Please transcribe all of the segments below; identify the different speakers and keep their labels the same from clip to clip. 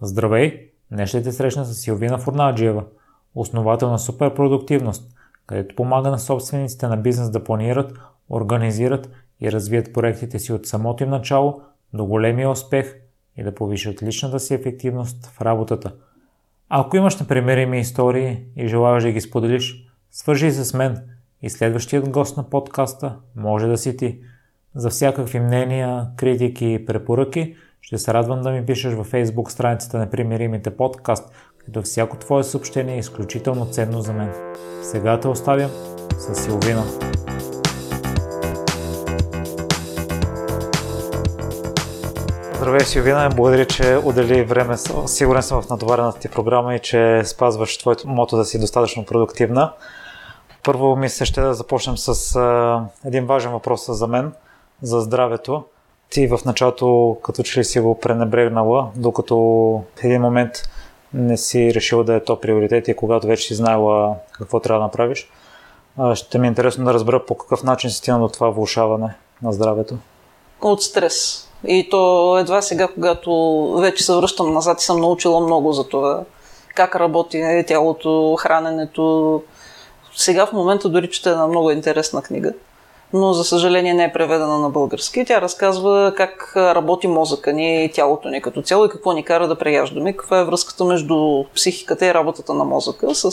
Speaker 1: Здравей! Днес ще те срещна с Силвина Фурнаджиева, основател на Суперпродуктивност, където помага на собствениците на бизнес да планират, организират и развият проектите си от самото им начало до големия успех и да повишат личната си ефективност в работата. Ако имаш непремерими истории и желаеш да ги споделиш, свържи се с мен и следващият гост на подкаста може да си ти. За всякакви мнения, критики и препоръки – ще се радвам да ми пишеш във Facebook страницата на Примиримите подкаст, като всяко твое съобщение е изключително ценно за мен. Сега те оставям с Силвина. Здравей, Силвина. Благодаря, че отдели време. Сигурен съм в натоварената ти програма и че спазваш твоето мото да си достатъчно продуктивна. Първо ми се ще да започнем с един важен въпрос за мен, за здравето ти в началото като че ли си го пренебрегнала, докато в един момент не си решила да е то приоритет и когато вече си знаела какво трябва да направиш. Ще ми е интересно да разбера по какъв начин си стигна до това влушаване на здравето.
Speaker 2: От стрес. И то едва сега, когато вече се връщам назад и съм научила много за това. Как работи тялото, храненето. Сега в момента дори чета една много интересна книга но за съжаление не е преведена на български. Тя разказва как работи мозъка ни и тялото ни като цяло и какво ни кара да преяждаме, каква е връзката между психиката и работата на мозъка с,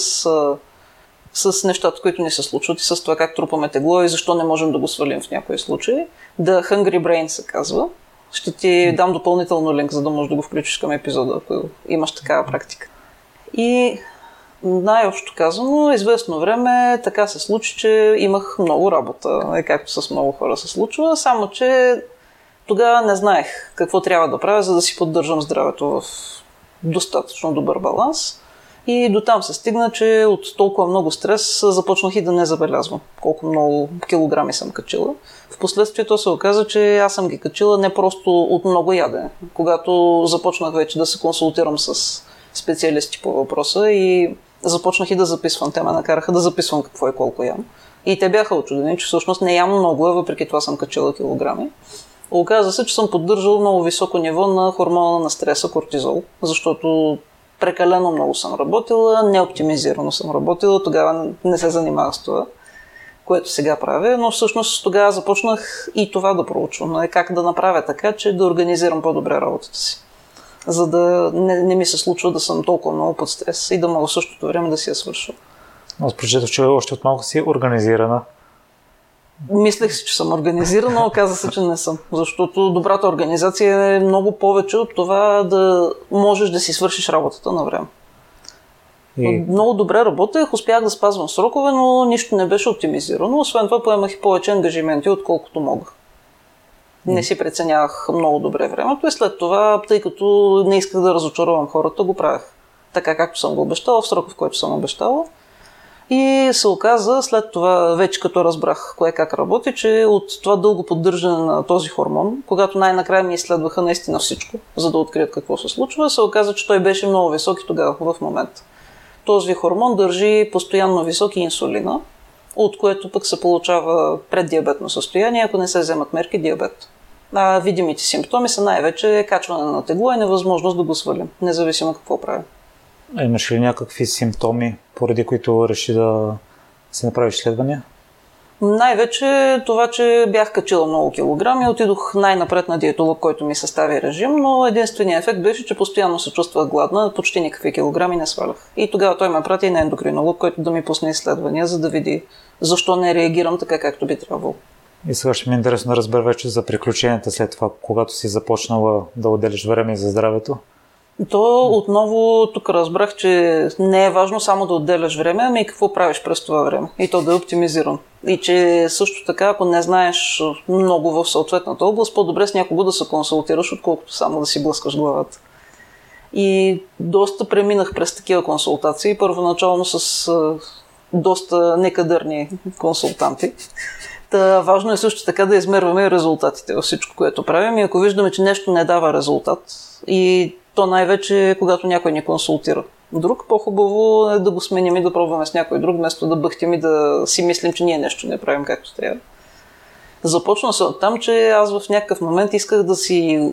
Speaker 2: с нещата, които ни се случват и с това как трупаме тегло и защо не можем да го свалим в някои случаи. The Hungry Brain се казва. Ще ти дам допълнително линк, за да можеш да го включиш към епизода, ако имаш такава практика. И най-общо казано, известно време така се случи, че имах много работа, е както с много хора се случва, само че тогава не знаех какво трябва да правя, за да си поддържам здравето в достатъчно добър баланс. И до там се стигна, че от толкова много стрес започнах и да не забелязвам колко много килограми съм качила. Впоследствие то се оказа, че аз съм ги качила не просто от много ядене. Когато започнах вече да се консултирам с специалисти по въпроса и започнах и да записвам. Те ме накараха да записвам какво и колко ям. И те бяха очудени, че всъщност не ям много, въпреки това съм качила килограми. Оказва се, че съм поддържал много високо ниво на хормона на стреса кортизол, защото прекалено много съм работила, неоптимизирано съм работила, тогава не се занимавах с това, което сега правя, но всъщност тогава започнах и това да проучвам, е как да направя така, че да организирам по-добре работата си за да не, не ми се случва да съм толкова много под стрес и да мога в същото време да си я свърша.
Speaker 1: Аз прочетох, че още от малко си организирана.
Speaker 2: Мислех си, че съм организирана, но оказа се, че не съм. Защото добрата организация е много повече от това да можеш да си свършиш работата на време. И... Много добре работех, успях да спазвам срокове, но нищо не беше оптимизирано. Освен това поемах и повече ангажименти, отколкото мога не си преценявах много добре времето и след това, тъй като не исках да разочаровам хората, го правях така както съм го обещала, в срока в който съм обещала. И се оказа след това, вече като разбрах кое как работи, че от това дълго поддържане на този хормон, когато най-накрая ми изследваха наистина всичко, за да открият какво се случва, се оказа, че той беше много висок и тогава в момента. Този хормон държи постоянно високи инсулина, от което пък се получава преддиабетно състояние, ако не се вземат мерки диабет а, видимите симптоми са най-вече качване на тегло и невъзможност да го свалим, независимо какво правим.
Speaker 1: А имаш ли някакви симптоми, поради които реши да се направиш изследвания?
Speaker 2: Най-вече това, че бях качила много килограми, отидох най-напред на диетолог, който ми състави режим, но единственият ефект беше, че постоянно се чувствах гладна, почти никакви килограми не свалях. И тогава той ме прати на ендокринолог, който да ми пусне изследвания, за да види защо не реагирам така, както би трябвало.
Speaker 1: И сега ще ми е интересно да разбера вече за приключенията след това, когато си започнала да отделиш време за здравето.
Speaker 2: То отново тук разбрах, че не е важно само да отделяш време, ами и какво правиш през това време. И то да е оптимизирано. И че също така, ако не знаеш много в съответната област, по-добре с някого да се консултираш, отколкото само да си блъскаш главата. И доста преминах през такива консултации, първоначално с доста некадърни консултанти. Та, важно е също така да измерваме резултатите във всичко, което правим. И ако виждаме, че нещо не дава резултат, и то най-вече когато някой ни консултира друг, по-хубаво е да го сменим и да пробваме с някой друг, вместо да бъхтим и да си мислим, че ние нещо не правим както трябва. Започна се от там, че аз в някакъв момент исках да си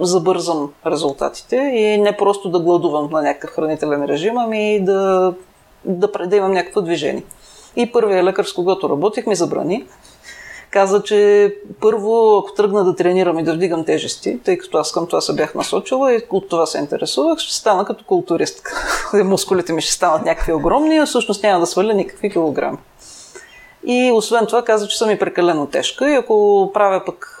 Speaker 2: забързам резултатите и не просто да гладувам на някакъв хранителен режим, ами да, да, да имам някакво движение. И първият лекар, с когото работих, ми забрани. Каза, че първо, ако тръгна да тренирам и да вдигам тежести, тъй като аз към това се бях насочила и от това се интересувах, ще стана като културистка. Мускулите ми ще станат някакви огромни, а всъщност няма да сваля никакви килограми. И освен това каза, че съм и прекалено тежка и ако правя пък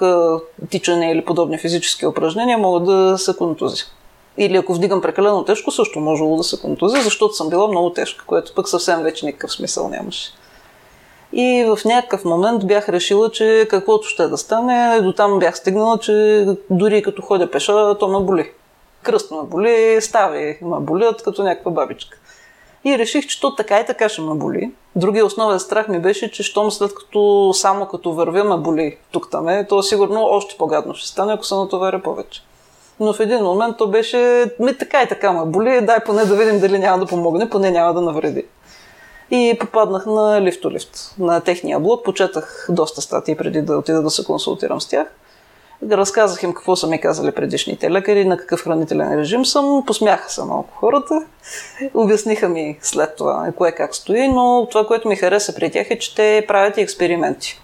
Speaker 2: тичане или подобни физически упражнения, мога да се контузи. Или ако вдигам прекалено тежко, също можело да се контузи, защото съм била много тежка, което пък съвсем вече никакъв смисъл нямаше. И в някакъв момент бях решила, че каквото ще да стане, до там бях стигнала, че дори като ходя пеша, то ме боли. Кръст ме боли, стави ме болят като някаква бабичка. И реших, че то така и така ще ме боли. Другия основен страх ми беше, че щом след като само като вървя ме боли тук там е, то сигурно още по-гадно ще стане, ако се натоваря повече. Но в един момент то беше, ми така и така ме боли, дай поне да видим дали няма да помогне, поне няма да навреди. И попаднах на лифтолифт, на техния блог, почетах доста статии преди да отида да се консултирам с тях. Разказах им какво са ми казали предишните лекари, на какъв хранителен режим съм. Посмяха се малко хората. Обясниха ми след това кое как стои, но това, което ми хареса при тях е, че те правят и експерименти.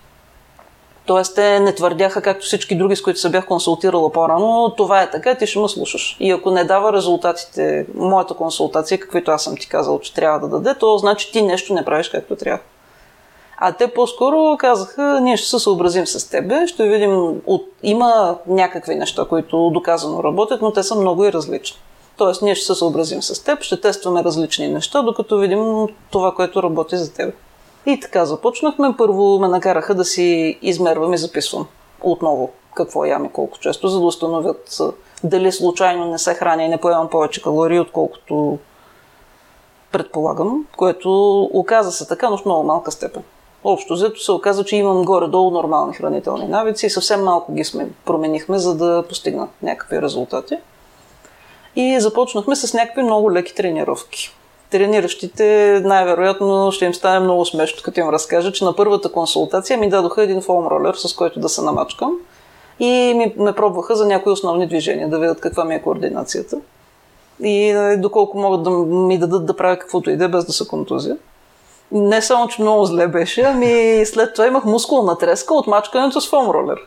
Speaker 2: Тоест, те не твърдяха, както всички други, с които се бях консултирала по-рано, това е така, ти ще ме слушаш. И ако не дава резултатите, моята консултация, каквито аз съм ти казал, че трябва да даде, то значи ти нещо не правиш както трябва. А те по-скоро казаха, ние ще се съобразим с тебе, ще видим, от... има някакви неща, които доказано работят, но те са много и различни. Тоест, ние ще се съобразим с теб, ще тестваме различни неща, докато видим това, което работи за теб. И така започнахме. Първо ме накараха да си измервам и записвам отново какво ям и колко често, за да установят дали случайно не се храня и не поемам повече калории, отколкото предполагам, което оказа се така, но в много малка степен. Общо взето се оказа, че имам горе-долу нормални хранителни навици и съвсем малко ги сме променихме, за да постигна някакви резултати. И започнахме с някакви много леки тренировки. Трениращите най-вероятно ще им стане много смешно, като им разкажа, че на първата консултация ми дадоха един фоум ролер, с който да се намачкам и ми, ме пробваха за някои основни движения, да видят каква ми е координацията и нали, доколко могат да ми дадат да правя каквото иде, без да се контузия. Не само, че много зле беше, ами след това имах мускулна треска от мачкането с фоум ролер.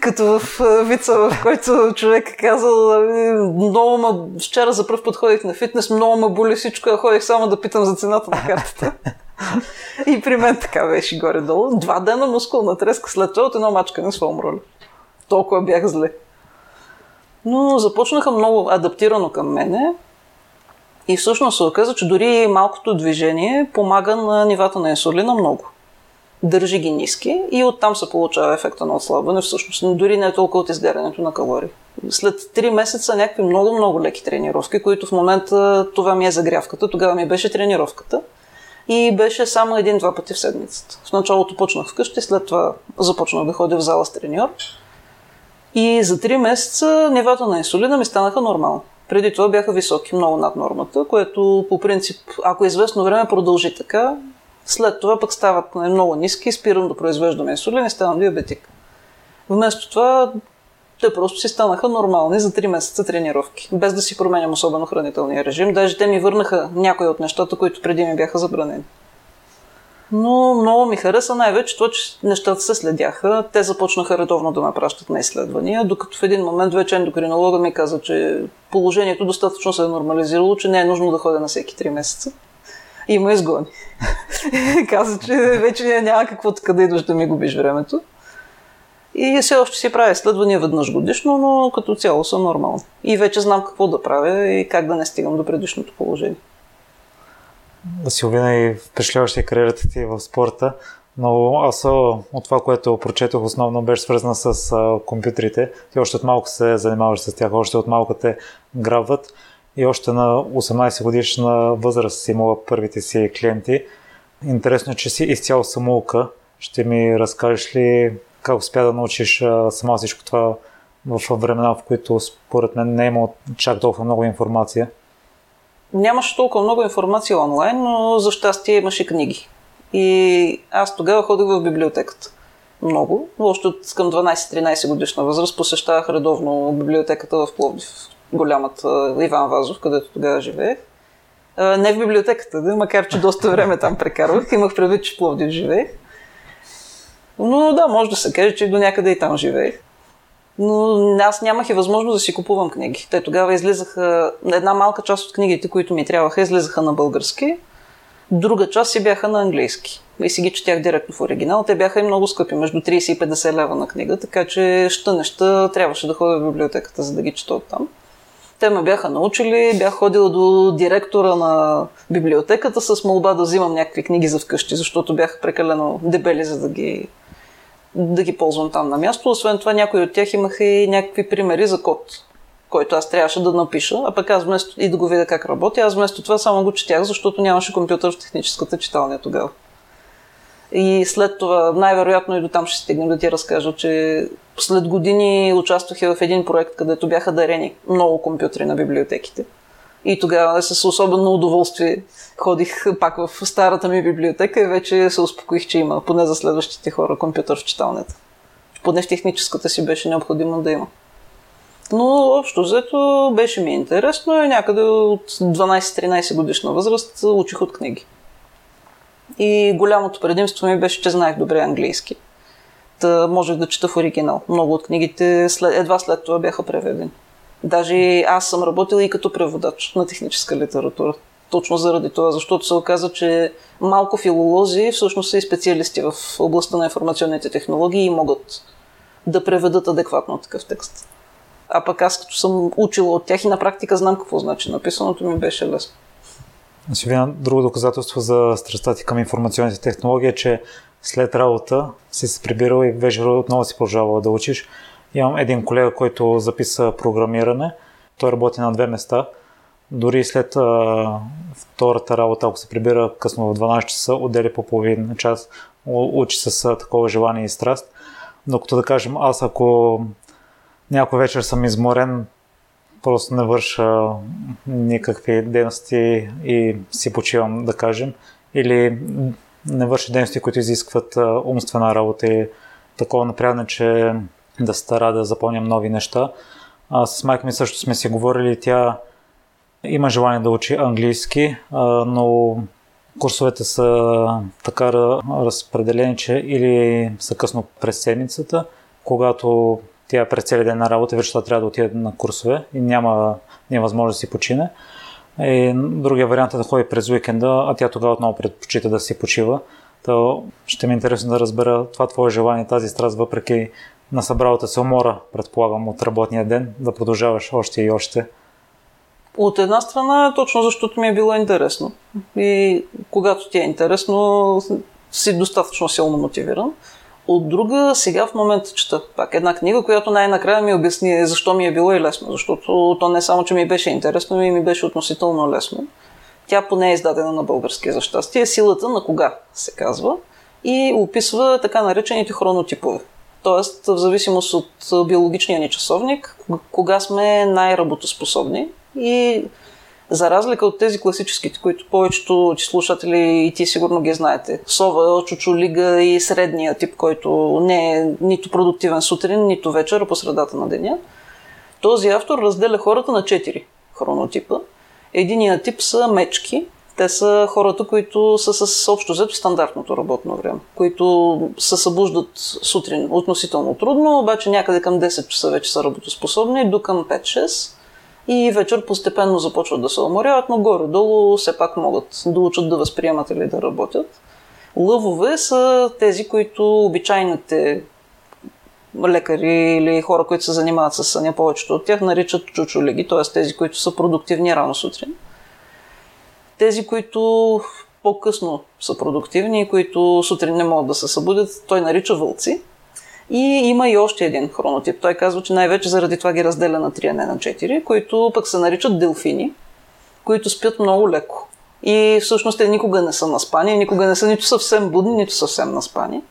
Speaker 2: Като в вица, в който човек е казал, «Ами, много ма... Вчера за първ път ходих на фитнес, много ме боли всичко, а ходих само да питам за цената на картата. И при мен така беше горе-долу. Два дена мускулна треска след това от едно мачкане с фоум ролер. Толкова бях зле. Но започнаха много адаптирано към мене. И всъщност се оказа, че дори малкото движение помага на нивата на инсулина много. Държи ги ниски и оттам се получава ефекта на отслабване, всъщност но дори не е толкова от изгарянето на калории. След 3 месеца някакви много-много леки тренировки, които в момента това ми е загрявката, тогава ми беше тренировката и беше само един-два пъти в седмицата. В началото почнах вкъщи, след това започнах да ходя в зала с треньор. И за 3 месеца нивата на инсулина ми станаха нормални. Преди това бяха високи, много над нормата, което по принцип, ако известно време продължи така, след това пък стават много ниски, спирам да произвеждам инсулин и ставам диабетик. Вместо това, те просто си станаха нормални за 3 месеца тренировки, без да си променям особено хранителния режим. Даже те ми върнаха някои от нещата, които преди ми бяха забранени. Но много ми хареса най-вече това, че нещата се следяха. Те започнаха редовно да ме пращат на изследвания, докато в един момент вече ендокринолога ми каза, че положението достатъчно се е нормализирало, че не е нужно да ходя на всеки 3 месеца. И изгони. каза, че вече няма какво къде идваш да ми губиш времето. И все още си правя изследвания веднъж годишно, но като цяло са нормални. И вече знам какво да правя и как да не стигам до предишното положение.
Speaker 3: Силвина и впечатляваща кариерата ти в спорта, но аз от това, което прочетох, основно беше свързана с компютрите. Ти още от малко се занимаваш с тях, още от малко те грабват и още на 18 годишна възраст си имала първите си клиенти. Интересно е, че си изцяло самоука. Ще ми разкажеш ли как успя да научиш сама всичко това в времена, в които според мен не е имало чак толкова много информация?
Speaker 2: нямаше толкова много информация онлайн, но за щастие имаше книги. И аз тогава ходих в библиотеката. много. Още от към 12-13 годишна възраст посещавах редовно библиотеката в Пловдив, голямата Иван Вазов, където тогава живеех. Не в библиотеката, да, макар че доста време там прекарвах. Имах предвид, че в Пловдив живеех. Но да, може да се каже, че до някъде и там живеех. Но аз нямах и възможност да си купувам книги. Те тогава излизаха, една малка част от книгите, които ми трябваха, излизаха на български. Друга част си бяха на английски. И си ги четях директно в оригинал. Те бяха и много скъпи, между 30 и 50 лева на книга, така че ща неща трябваше да ходя в библиотеката, за да ги чета там. Те ме бяха научили, бях ходила до директора на библиотеката с молба да взимам някакви книги за вкъщи, защото бяха прекалено дебели, за да ги, да ги ползвам там на място. Освен това, някои от тях имаха и някакви примери за код, който аз трябваше да напиша, а пък аз вместо и да го видя как работи, аз вместо това само го четях, защото нямаше компютър в техническата читалня тогава. И след това, най-вероятно и до там ще стигнем да ти разкажа, че след години участвах в един проект, където бяха дарени много компютри на библиотеките. И тогава с особено удоволствие ходих пак в старата ми библиотека и вече се успокоих, че има поне за следващите хора компютър в читалнята. Поне в техническата си беше необходимо да има. Но общо взето беше ми интересно и някъде от 12-13 годишна възраст учих от книги. И голямото предимство ми беше, че знаех добре английски. Та можех да чета в оригинал. Много от книгите след, едва след това бяха преведени. Даже аз съм работила и като преводач на техническа литература. Точно заради това, защото се оказа, че малко филолози всъщност са и специалисти в областта на информационните технологии и могат да преведат адекватно такъв текст. А пък аз като съм учила от тях и на практика знам какво значи. Написаното ми беше лесно.
Speaker 1: Силвина, друго доказателство за страстта ти към информационните технологии е, че след работа си се прибирал и вечер отново си продължавал да учиш. Имам един колега, който записа програмиране. Той работи на две места. Дори след а, втората работа, ако се прибира късно в 12 часа, отдели по половин час, учи с такова желание и страст. Докато да кажем, аз ако някой вечер съм изморен, просто не върша никакви дейности и си почивам, да кажем, или не върша дейности, които изискват умствена работа и такова напрягане, че да стара да запълням нови неща. А с майка ми също сме си говорили, тя има желание да учи английски, но курсовете са така разпределени, че или са късно през седмицата, когато тя през целия ден на работа вече трябва да отиде на курсове и няма, няма възможност да си почине. И другия вариант е да ходи през уикенда, а тя тогава отново предпочита да си почива. То ще ми е интересно да разбера това твое желание, тази страст, въпреки на събралата се умора, предполагам, от работния ден, да продължаваш още и още.
Speaker 2: От една страна, точно защото ми е било интересно. И когато ти е интересно, си достатъчно силно мотивиран. От друга, сега в момента чета пак една книга, която най-накрая ми обясни защо ми е било и лесно, защото то не само, че ми беше интересно, но и ми беше относително лесно. Тя поне е издадена на български за щастие. Силата на кога се казва и описва така наречените хронотипове. Тоест, в зависимост от биологичния ни часовник, кога сме най-работоспособни и за разлика от тези класическите, които повечето ти слушатели и ти сигурно ги знаете. Сова, чучулига и средния тип, който не е нито продуктивен сутрин, нито вечер, по средата на деня. Този автор разделя хората на четири хронотипа. Единият тип са мечки. Те са хората, които са с общо взето стандартното работно време, които се събуждат сутрин относително трудно, обаче някъде към 10 часа вече са работоспособни, до към 5-6 и вечер постепенно започват да се уморяват, но горе-долу все пак могат да учат да възприемат или да работят. Лъвове са тези, които обичайните лекари или хора, които се занимават с съня, повечето от тях наричат чучулеги, т.е. тези, които са продуктивни рано сутрин. Тези, които по-късно са продуктивни и които сутрин не могат да се събудят, той нарича вълци. И има и още един хронотип. Той казва, че най-вече заради това ги разделя на 3, а не на 4, които пък се наричат делфини, които спят много леко. И всъщност те никога не са наспани, никога не са нито съвсем будни, нито съвсем наспани.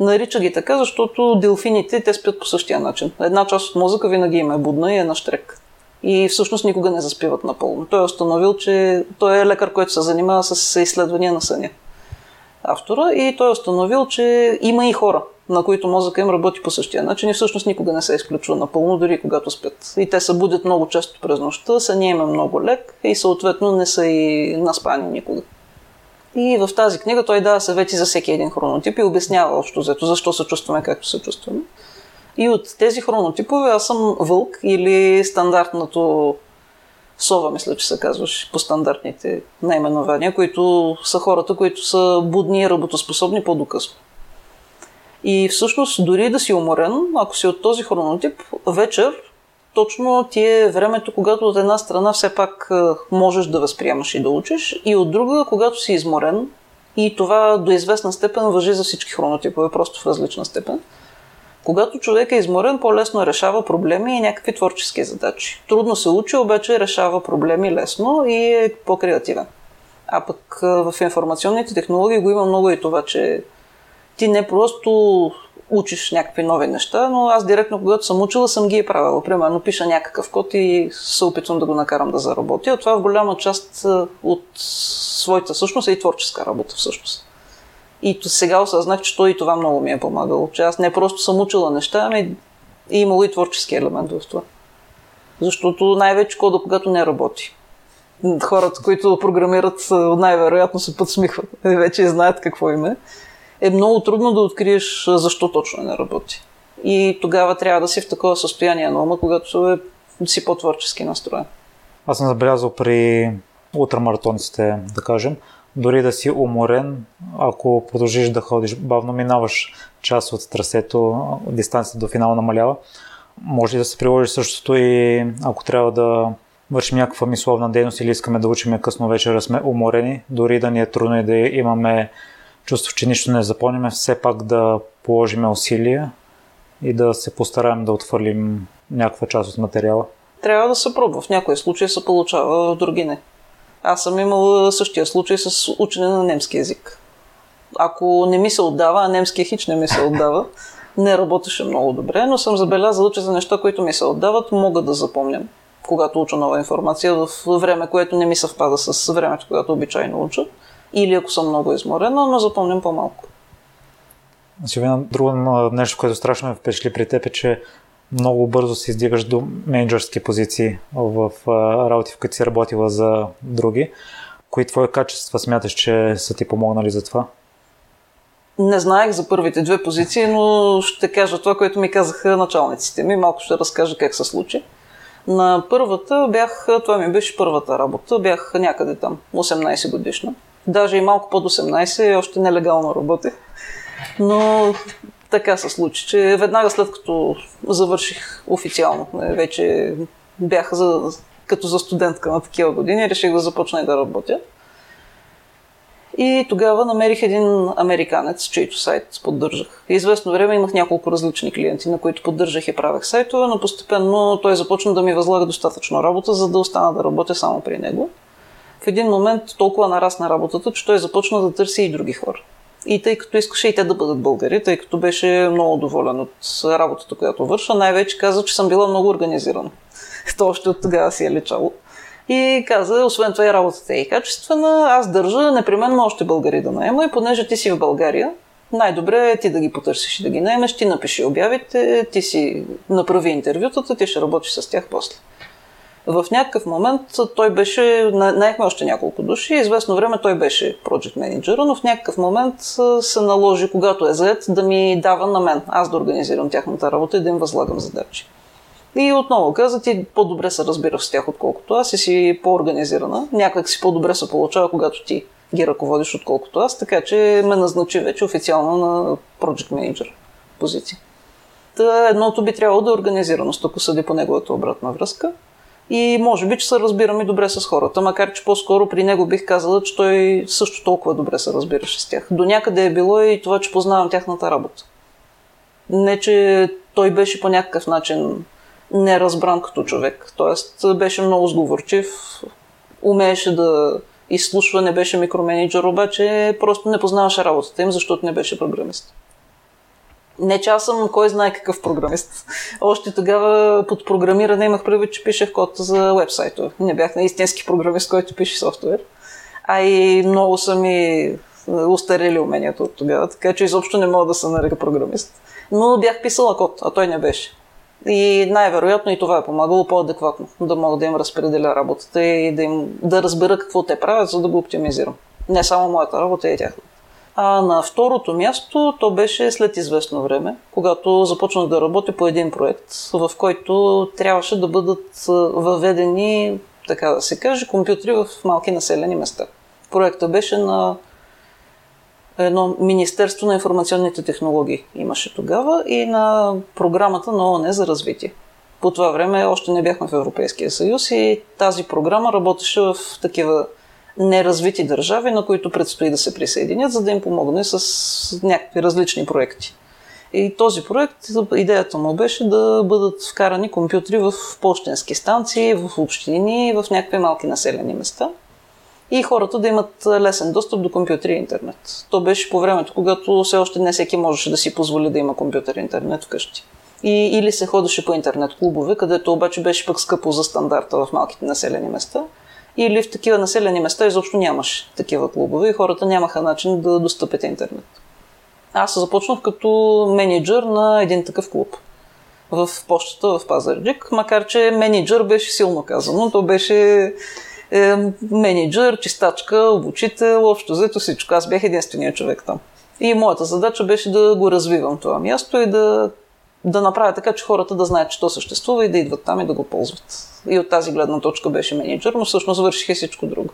Speaker 2: Нарича ги така, защото делфините те спят по същия начин. Една част от мозъка винаги им е будна и е на штрек. И всъщност никога не заспиват напълно. Той е установил, че той е лекар, който се занимава с изследвания на съня. автора, и той е установил, че има и хора, на които мозъка им работи по същия начин и всъщност никога не се изключва напълно, дори когато спят. И те се будят много често през нощта, съня им е много лек и съответно не са и наспани никога. И в тази книга той дава съвети за всеки един хронотип и обяснява общо взето защо се чувстваме както се чувстваме. И от тези хронотипове аз съм вълк или стандартното сова, мисля, че се казваш по стандартните наименования, които са хората, които са будни и работоспособни по-докъсно. И всъщност, дори да си уморен, ако си от този хронотип, вечер точно ти е времето, когато от една страна все пак можеш да възприемаш и да учиш, и от друга, когато си изморен, и това до известна степен въжи за всички хронотипове, просто в различна степен. Когато човек е изморен, по-лесно решава проблеми и някакви творчески задачи. Трудно се учи, обаче решава проблеми лесно и е по-креативен. А пък в информационните технологии го има много и това, че ти не просто учиш някакви нови неща, но аз директно, когато съм учила, съм ги е правила. Примерно, пиша някакъв код и се опитвам да го накарам да заработи. А това в голяма част от своята същност е и творческа работа всъщност. И сега осъзнах, че той и това много ми е помагало. Че аз не просто съм учила неща, ами и имало и творчески елемент в това. Защото най-вече кода, когато не работи. Хората, които програмират, най-вероятно се подсмихват. Вече знаят какво им е е много трудно да откриеш защо точно не работи. И тогава трябва да си в такова състояние на ума, когато е, си по-творчески настроен.
Speaker 1: Аз съм забелязал при ултрамаратониците, да кажем, дори да си уморен, ако продължиш да ходиш бавно, минаваш част от трасето, дистанцията до финала намалява. Може да се приложи същото и ако трябва да вършим някаква мисловна дейност или искаме да учим късно вечера, сме уморени, дори да ни е трудно и да имаме чувство, че нищо не запомняме, все пак да положим усилия и да се постараем да отвърлим някаква част от материала.
Speaker 2: Трябва да се пробва. В някои случаи се получава, в други не. Аз съм имал същия случай с учене на немски язик. Ако не ми се отдава, а немския хич не ми се отдава, не работеше много добре, но съм забелязала, че за неща, които ми се отдават, мога да запомням, когато уча нова информация в време, което не ми съвпада с времето, когато обичайно уча или ако съм много изморена, но запомням по-малко.
Speaker 1: Силвина, друго нещо, което страшно ме впечатли при теб е, че много бързо се издигаш до менеджерски позиции в работи, в които си работила за други. Кои твои качества смяташ, че са ти помогнали за това?
Speaker 2: Не знаех за първите две позиции, но ще кажа това, което ми казаха началниците ми. Малко ще разкажа как се случи. На първата бях, това ми беше първата работа, бях някъде там, 18 годишна даже и малко под 18, още нелегално работех. Но така се случи, че веднага след като завърших официално, вече бях за, като за студентка на такива години, реших да започна и да работя. И тогава намерих един американец, чийто сайт поддържах. Известно време имах няколко различни клиенти, на които поддържах и правех сайтове, но постепенно той започна да ми възлага достатъчно работа, за да остана да работя само при него в един момент толкова нарасна работата, че той започна да търси и други хора. И тъй като искаше и те да бъдат българи, тъй като беше много доволен от работата, която върша, най-вече каза, че съм била много организирана. То още от тогава си е личало. И каза, освен това и работата е и качествена, аз държа непременно още българи да наема и понеже ти си в България, най-добре е ти да ги потърсиш и да ги наемеш, ти напиши обявите, ти си направи интервютата, ти ще работиш с тях после. В някакъв момент той беше, наехме още няколко души, известно време той беше project менеджер, но в някакъв момент се наложи, когато е заед, да ми дава на мен, аз да организирам тяхната работа и да им възлагам задачи. И отново каза, ти по-добре се разбираш с тях, отколкото аз и си по-организирана. Някак си по-добре се получава, когато ти ги ръководиш, отколкото аз, така че ме назначи вече официално на project менеджер позиция. Та едното би трябвало да е организираност, ако съди по неговата обратна връзка и може би, че се разбираме добре с хората, макар че по-скоро при него бих казала, че той също толкова добре се разбираше с тях. До някъде е било и това, че познавам тяхната работа. Не, че той беше по някакъв начин неразбран като човек. Тоест беше много сговорчив, умееше да изслушва, не беше микроменеджер, обаче просто не познаваше работата им, защото не беше програмист. Не, че аз съм кой знае какъв програмист. Още тогава под програмиране имах предвид, че пишех код за вебсайтове. Не бях на истински програмист, който пише софтуер. А и много са ми устарели уменията от тогава, така че изобщо не мога да се нарека програмист. Но бях писала код, а той не беше. И най-вероятно и това е помагало по-адекватно, да мога да им разпределя работата и да, им, да разбера какво те правят, за да го оптимизирам. Не само моята работа, и тяхната. А на второто място то беше след известно време, когато започнах да работя по един проект, в който трябваше да бъдат въведени, така да се каже, компютри в малки населени места. Проектът беше на едно Министерство на информационните технологии имаше тогава и на програмата на ООН за развитие. По това време още не бяхме в Европейския съюз и тази програма работеше в такива неразвити държави, на които предстои да се присъединят, за да им помогне с някакви различни проекти. И този проект, идеята му беше да бъдат вкарани компютри в почтенски станции, в общини, в някакви малки населени места – и хората да имат лесен достъп до компютър и интернет. То беше по времето, когато все още не всеки можеше да си позволи да има компютър и интернет вкъщи. И, или се ходеше по интернет клубове, където обаче беше пък скъпо за стандарта в малките населени места. Или в такива населени места изобщо нямаше такива клубове и хората нямаха начин да достъпят интернет. Аз започнах като менеджер на един такъв клуб в почтата в Пазарджик, макар че менеджер беше силно казано. То беше е, менеджер, чистачка, обучител, общо взето всичко. Аз бях единствения човек там. И моята задача беше да го развивам това място и да, да направя така, че хората да знаят, че то съществува и да идват там и да го ползват. И от тази гледна точка беше менеджер, но всъщност върших и всичко друго.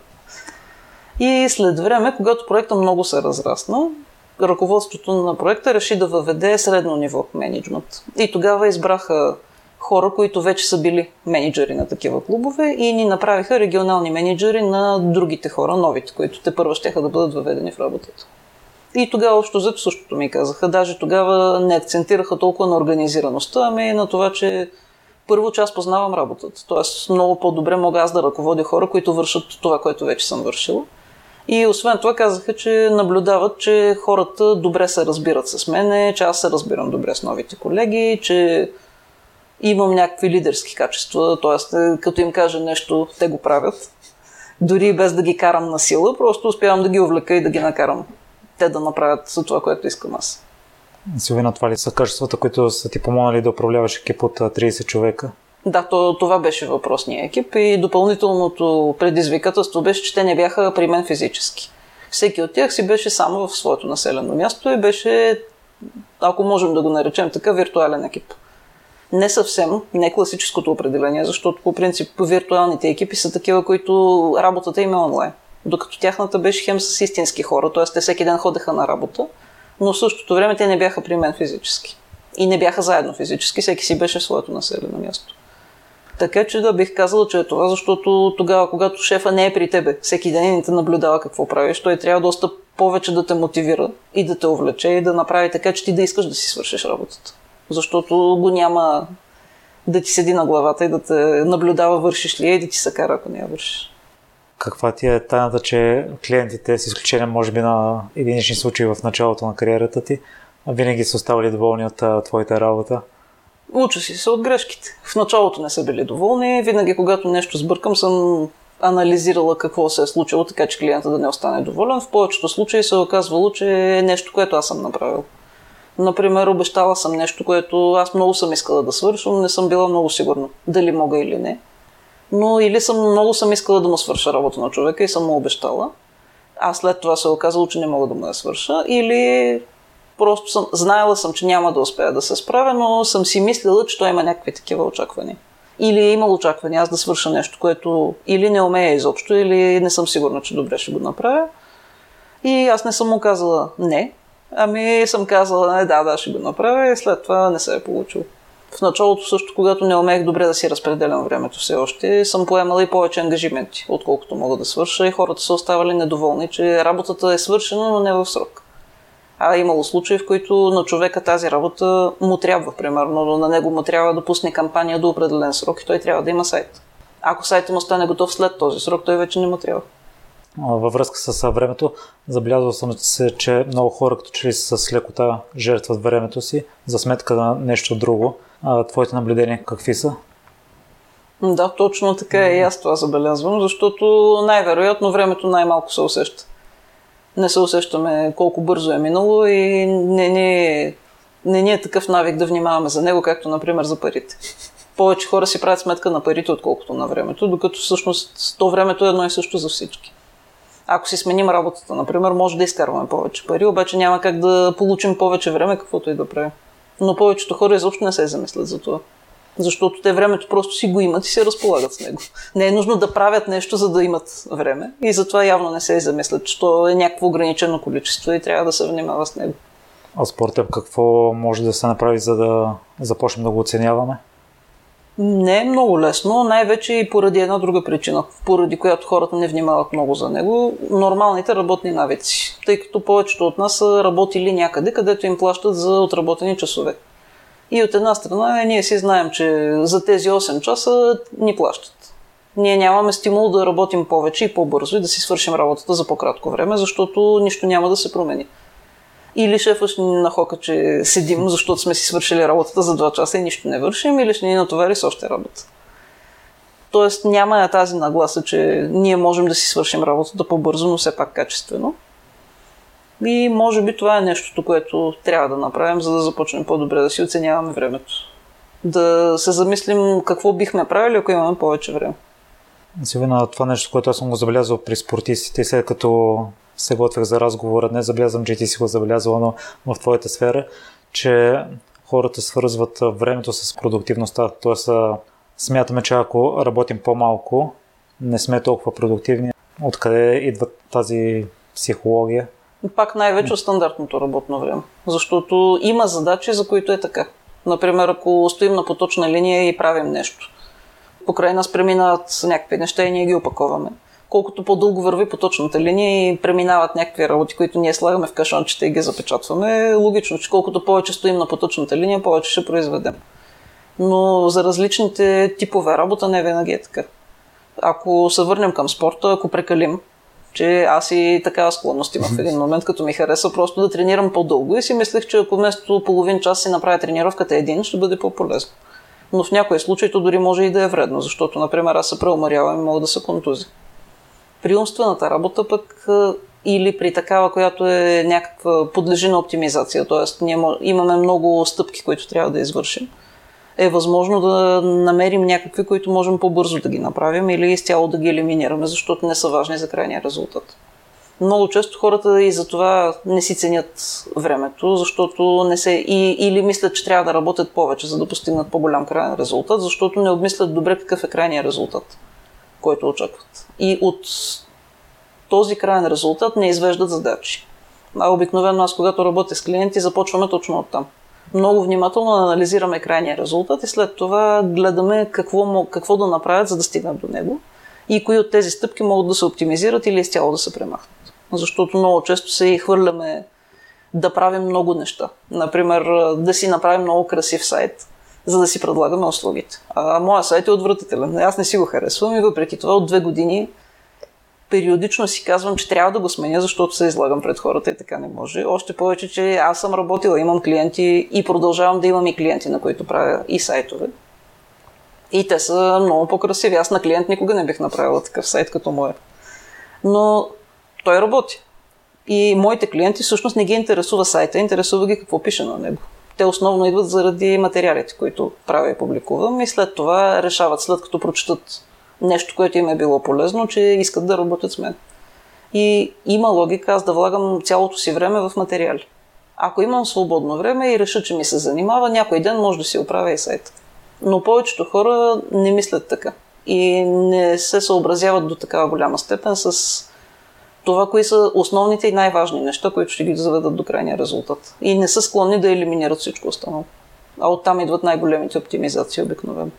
Speaker 2: И след време, когато проекта много се разрасна, ръководството на проекта реши да въведе средно ниво менеджмент. И тогава избраха хора, които вече са били менеджери на такива клубове и ни направиха регионални менеджери на другите хора, новите, които те първо ще да бъдат въведени в работата. И тогава общо взето същото ми казаха. Даже тогава не акцентираха толкова на организираността, ами на това, че първо, че аз познавам работата. Тоест, много по-добре мога аз да ръководя хора, които вършат това, което вече съм вършила. И освен това казаха, че наблюдават, че хората добре се разбират с мене, че аз се разбирам добре с новите колеги, че имам някакви лидерски качества, т.е. като им кажа нещо, те го правят. Дори без да ги карам на сила, просто успявам да ги увлека и да ги накарам те да направят това, което искам аз.
Speaker 1: Силвина, това ли са качествата, които са ти помогнали да управляваш екип от 30 човека?
Speaker 2: Да, то, това беше въпросния екип и допълнителното предизвикателство беше, че те не бяха при мен физически. Всеки от тях си беше само в своето населено място и беше, ако можем да го наречем така, виртуален екип не съвсем, не класическото определение, защото по принцип виртуалните екипи са такива, които работата им е онлайн. Докато тяхната беше хем с истински хора, т.е. те всеки ден ходеха на работа, но в същото време те не бяха при мен физически. И не бяха заедно физически, всеки си беше в своето населено място. Така че да бих казала, че е това, защото тогава, когато шефа не е при тебе, всеки ден и те наблюдава какво правиш, той трябва доста повече да те мотивира и да те увлече и да направи така, че ти да искаш да си свършиш работата защото го няма да ти седи на главата и да те наблюдава вършиш ли и да ти се кара, ако не я вършиш.
Speaker 1: Каква ти е тайната, че клиентите, с изключение може би на единични случаи в началото на кариерата ти, винаги са оставали доволни от твоята работа?
Speaker 2: Уча си се от грешките. В началото не са били доволни. Винаги, когато нещо сбъркам, съм анализирала какво се е случило, така че клиента да не остане доволен. В повечето случаи се е оказвало, че е нещо, което аз съм направил. Например, обещала съм нещо, което аз много съм искала да свърша, но не съм била много сигурна дали мога или не. Но или съм много съм искала да му свърша работа на човека и съм му обещала. А след това се е оказало, че не мога да му я свърша. Или просто съм, знаела съм, че няма да успея да се справя, но съм си мислила, че той има някакви такива очаквания. Или е имал очаквания аз да свърша нещо, което или не умея изобщо, или не съм сигурна, че добре ще го направя. И аз не съм му казала не, Ами съм казала, не, да, да, ще го направя и след това не се е получило. В началото също, когато не умеех добре да си разпределям времето все още, съм поемала и повече ангажименти, отколкото мога да свърша и хората са оставали недоволни, че работата е свършена, но не в срок. А имало случаи, в които на човека тази работа му трябва, примерно, но на него му трябва да пусне кампания до определен срок и той трябва да има сайт. Ако сайтът му стане готов след този срок, той вече не му трябва
Speaker 1: във връзка с времето, забелязвал съм се, че много хора като че ли с лекота жертват времето си за сметка на нещо друго. А, твоите наблюдения какви са?
Speaker 2: Да, точно така е и аз това забелязвам, защото най-вероятно времето най-малко се усеща. Не се усещаме колко бързо е минало и не ни, не ни е такъв навик да внимаваме за него, както например за парите. Повече хора си правят сметка на парите, отколкото на времето, докато всъщност то времето е едно и също за всички. Ако си сменим работата, например, може да изкарваме повече пари, обаче няма как да получим повече време, каквото и да правим. Но повечето хора изобщо не се замислят за това. Защото те времето просто си го имат и се разполагат с него. Не е нужно да правят нещо, за да имат време. И затова явно не се замислят, че то е някакво ограничено количество и трябва да се внимава с него.
Speaker 1: А според теб какво може да се направи, за да започнем да го оценяваме?
Speaker 2: Не е много лесно, най-вече и поради една друга причина, поради която хората не внимават много за него нормалните работни навици. Тъй като повечето от нас са работили някъде, където им плащат за отработени часове. И от една страна ние си знаем, че за тези 8 часа ни плащат. Ние нямаме стимул да работим повече и по-бързо и да си свършим работата за по-кратко време, защото нищо няма да се промени. Или шефът ще ни нахока, че седим, защото сме си свършили работата за 2 часа и нищо не вършим, или ще ни натовари с още работа. Тоест няма тази нагласа, че ние можем да си свършим работата по-бързо, но все пак качествено. И може би това е нещото, което трябва да направим, за да започнем по-добре да си оценяваме времето. Да се замислим какво бихме правили, ако имаме повече време.
Speaker 1: Силвина, това нещо, което аз съм го забелязал при спортистите, след като се готвях за разговора, не забелязвам, че ти си го забелязала, но в твоята сфера, че хората свързват времето с продуктивността. Тоест, смятаме, че ако работим по-малко, не сме толкова продуктивни. Откъде идва тази психология?
Speaker 2: Пак най-вече от стандартното работно време. Защото има задачи, за които е така. Например, ако стоим на поточна линия и правим нещо. Покрай нас преминават някакви неща и ние ги опаковаме. Колкото по-дълго върви поточната линия и преминават някакви работи, които ние слагаме в кашончета и ги запечатваме, е логично, че колкото повече стоим на поточната линия, повече ще произведем. Но за различните типове работа не винаги е така. Ако се върнем към спорта, ако прекалим, че аз и такава склонност имах в един момент, като ми хареса просто да тренирам по-дълго и си мислех, че ако вместо половин час си направя тренировката един, ще бъде по-полезно. Но в някои случаи то дори може и да е вредно, защото, например, аз се преумарявам и мога да се контузи. При умствената работа пък или при такава, която е някаква подлежи на оптимизация, т.е. ние имаме много стъпки, които трябва да извършим, е възможно да намерим някакви, които можем по-бързо да ги направим или изцяло да ги елиминираме, защото не са важни за крайния резултат. Много често хората и за това не си ценят времето, защото не се и, или мислят, че трябва да работят повече, за да постигнат по-голям крайен резултат, защото не обмислят добре какъв е крайният резултат, който очакват. И от този крайен резултат не извеждат задачи. А обикновено аз, когато работя с клиенти, започваме точно от там много внимателно анализираме крайния резултат и след това гледаме какво, какво да направят, за да стигнат до него и кои от тези стъпки могат да се оптимизират или изцяло да се премахнат. Защото много често се и хвърляме да правим много неща. Например, да си направим много красив сайт, за да си предлагаме услугите. А моя сайт е отвратителен. Аз не си го харесвам и въпреки това от две години периодично си казвам, че трябва да го сменя, защото се излагам пред хората и така не може. Още повече, че аз съм работила, имам клиенти и продължавам да имам и клиенти, на които правя и сайтове. И те са много по-красиви. Аз на клиент никога не бих направила такъв сайт като моя. Но той работи. И моите клиенти всъщност не ги интересува сайта, интересува ги какво пише на него. Те основно идват заради материалите, които правя и публикувам и след това решават, след като прочитат нещо, което им е било полезно, че искат да работят с мен. И има логика аз да влагам цялото си време в материали. Ако имам свободно време и реша, че ми се занимава, някой ден може да си оправя и сайта. Но повечето хора не мислят така и не се съобразяват до такава голяма степен с това, кои са основните и най-важни неща, които ще ги заведат до крайния резултат. И не са склонни да елиминират всичко останало. А оттам идват най-големите оптимизации обикновено.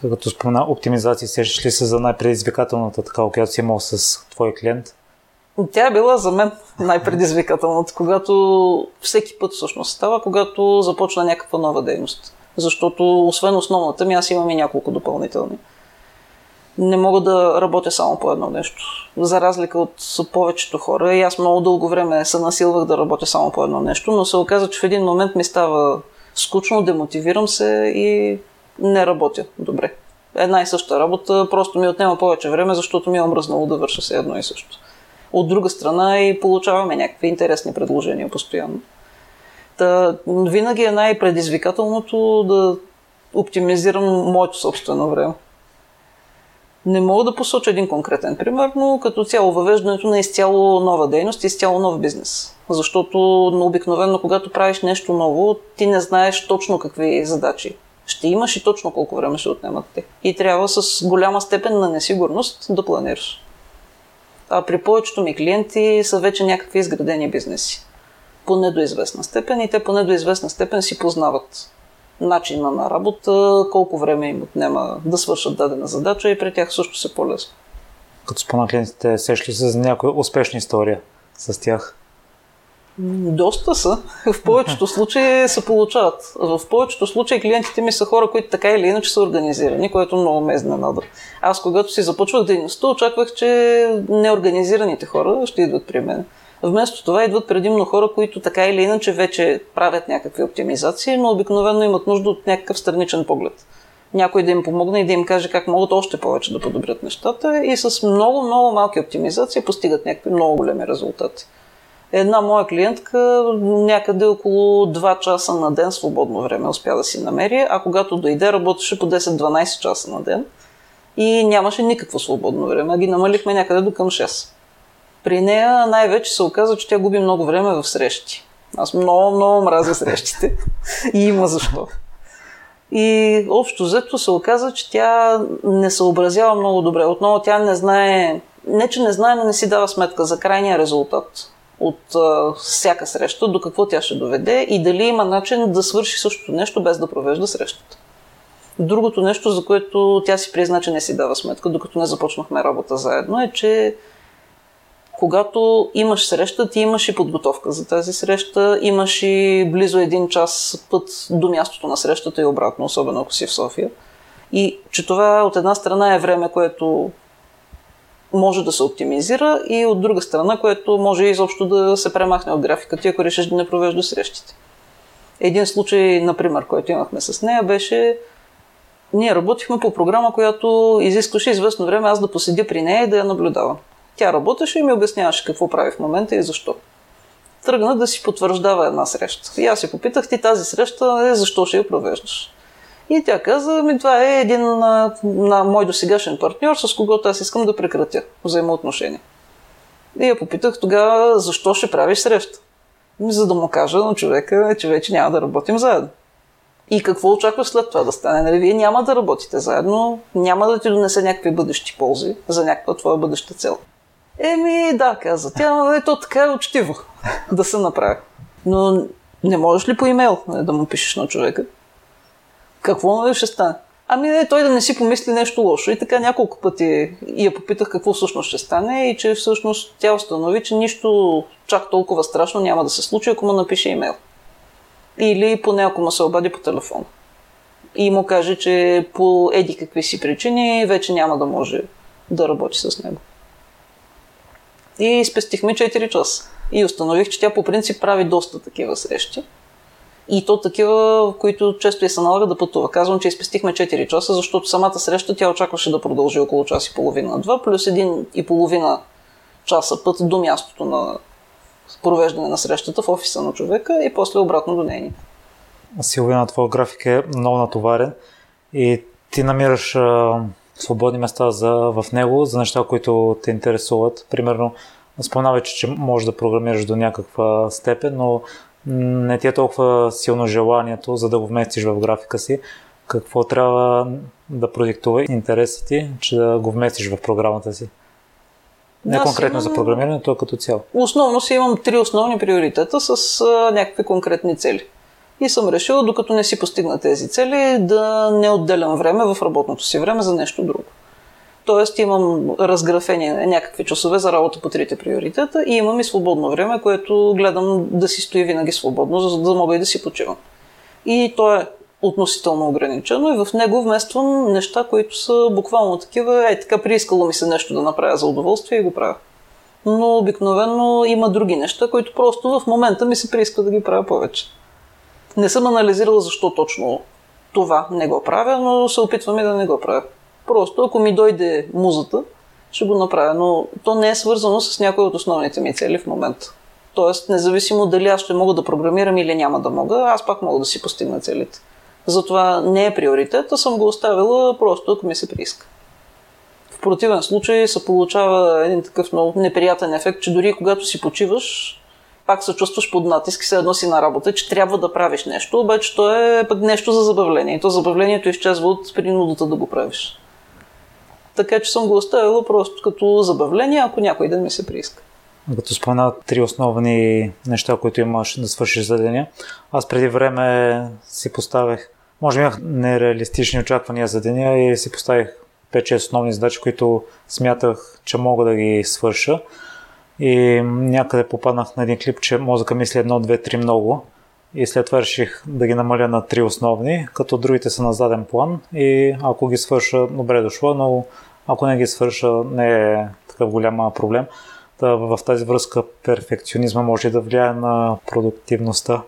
Speaker 1: Като спомена оптимизация, сещаш ли се за най-предизвикателната така, която си имал с твой клиент?
Speaker 2: Тя е била за мен най-предизвикателната, когато всеки път всъщност става, когато започна някаква нова дейност. Защото освен основната ми, аз имам и няколко допълнителни. Не мога да работя само по едно нещо. За разлика от повечето хора, и аз много дълго време се насилвах да работя само по едно нещо, но се оказа, че в един момент ми става скучно, демотивирам се и не работя добре. Една и съща работа просто ми отнема повече време, защото ми е омръзнало да върша се едно и също. От друга страна и получаваме някакви интересни предложения постоянно. Та, винаги е най-предизвикателното да оптимизирам моето собствено време. Не мога да посоча един конкретен пример, но като цяло въвеждането на изцяло нова дейност, изцяло нов бизнес. Защото обикновено, когато правиш нещо ново, ти не знаеш точно какви задачи ще имаш и точно колко време ще отнемат те. И трябва с голяма степен на несигурност да планираш. А при повечето ми клиенти са вече някакви изградени бизнеси. Поне до известна степен и те поне до известна степен си познават начина на работа, колко време им отнема да свършат дадена задача и при тях също се по-лесно.
Speaker 1: Като спомена клиентите, сеш ли се за някоя успешна история с тях?
Speaker 2: Доста са. В повечето случаи се получават. В повечето случаи клиентите ми са хора, които така или иначе са организирани, което много ме изненада. Аз, когато си започвах дейността, очаквах, че неорганизираните хора ще идват при мен. Вместо това идват предимно хора, които така или иначе вече правят някакви оптимизации, но обикновено имат нужда от някакъв страничен поглед. Някой да им помогне и да им каже как могат още повече да подобрят нещата и с много, много малки оптимизации постигат някакви много големи резултати. Една моя клиентка някъде около 2 часа на ден свободно време успя да си намери, а когато дойде работеше по 10-12 часа на ден и нямаше никакво свободно време. Ги намалихме някъде до към 6. При нея най-вече се оказа, че тя губи много време в срещи. Аз много, много мразя срещите. И има защо. И общо взето се оказа, че тя не съобразява много добре. Отново тя не знае, не че не знае, но не си дава сметка за крайния резултат от а, всяка среща, до какво тя ще доведе и дали има начин да свърши същото нещо без да провежда срещата. Другото нещо, за което тя си призна, че не си дава сметка, докато не започнахме работа заедно, е, че когато имаш среща, ти имаш и подготовка за тази среща, имаш и близо един час път до мястото на срещата и обратно, особено ако си в София. И че това от една страна е време, което може да се оптимизира и от друга страна, което може изобщо да се премахне от графиката, ако решиш да не провежда срещите. Един случай, например, който имахме с нея, беше ние работихме по програма, която изискваше известно време аз да поседя при нея и да я наблюдавам. Тя работеше и ми обясняваше какво прави в момента и защо. Тръгна да си потвърждава една среща. И аз си попитах ти тази среща е защо ще я провеждаш. И тя каза, ми това е един на, на мой досегашен партньор, с когото аз искам да прекратя взаимоотношения. И я попитах тогава, защо ще правиш среща? За да му кажа на човека, че вече няма да работим заедно. И какво очакваш след това да стане? Нали, вие няма да работите заедно, няма да ти донесе някакви бъдещи ползи за някаква твоя бъдеща цел. Еми, да, каза тя, е то така е учтиво да се направи. Но не можеш ли по имейл нали, да му пишеш на човека? какво нали ще стане? Ами не, той да не си помисли нещо лошо. И така няколко пъти я попитах какво всъщност ще стане и че всъщност тя установи, че нищо чак толкова страшно няма да се случи, ако му напише имейл. Или поне ако му се обади по телефон. И му каже, че по еди какви си причини вече няма да може да работи с него. И спестихме 4 часа. И установих, че тя по принцип прави доста такива срещи. И то такива, в които често и се налага да пътува. Казвам, че изпестихме 4 часа, защото самата среща тя очакваше да продължи около час и половина-два, плюс един и половина часа път до мястото на провеждане на срещата в офиса на човека и после обратно до нейни.
Speaker 1: Силвина, твой график е много натоварен и ти намираш свободни места за, в него за неща, които те интересуват. Примерно, споменавай, че, че можеш да програмираш до някаква степен, но не ти е толкова силно желанието, за да го вместиш в графика си, какво трябва да продиктува интереса ти, че да го вместиш в програмата си? Не Аз конкретно имам... за програмирането, а като цяло.
Speaker 2: Основно си имам три основни приоритета с а, някакви конкретни цели. И съм решил, докато не си постигна тези цели, да не отделям време в работното си време за нещо друго. Тоест имам разграфени някакви часове за работа по трите приоритета и имам и свободно време, което гледам да си стои винаги свободно, за да мога и да си почивам. И то е относително ограничено и в него вмествам неща, които са буквално такива, е така приискало ми се нещо да направя за удоволствие и го правя. Но обикновено има други неща, които просто в момента ми се прииска да ги правя повече. Не съм анализирала защо точно това не го правя, но се опитвам и да не го правя. Просто ако ми дойде музата ще го направя, но то не е свързано с някои от основните ми цели в момента. Тоест, независимо дали аз ще мога да програмирам или няма да мога, аз пак мога да си постигна целите. Затова не е приоритет, а съм го оставила просто ако ми се прииска. В противен случай се получава един такъв много неприятен ефект, че дори когато си почиваш, пак се чувстваш под натиск, все едно си на работа, че трябва да правиш нещо, обаче то е пък нещо за забавление. И то забавлението изчезва от принудата да го правиш. Така че съм го оставила просто като забавление, ако някой ден ми се прииска.
Speaker 1: Като спомена три основни неща, които имаш да свършиш за деня, аз преди време си поставях, може би имах нереалистични очаквания за деня и си поставих 5-6 основни задачи, които смятах, че мога да ги свърша. И някъде попаднах на един клип, че мозъка мисли едно, две, три много. И след това реших да ги намаля на три основни, като другите са на заден план. И ако ги свърша, добре дошло, но ако не ги свърша, не е такъв голям проблем. Да, в тази връзка перфекционизма може да влияе на продуктивността.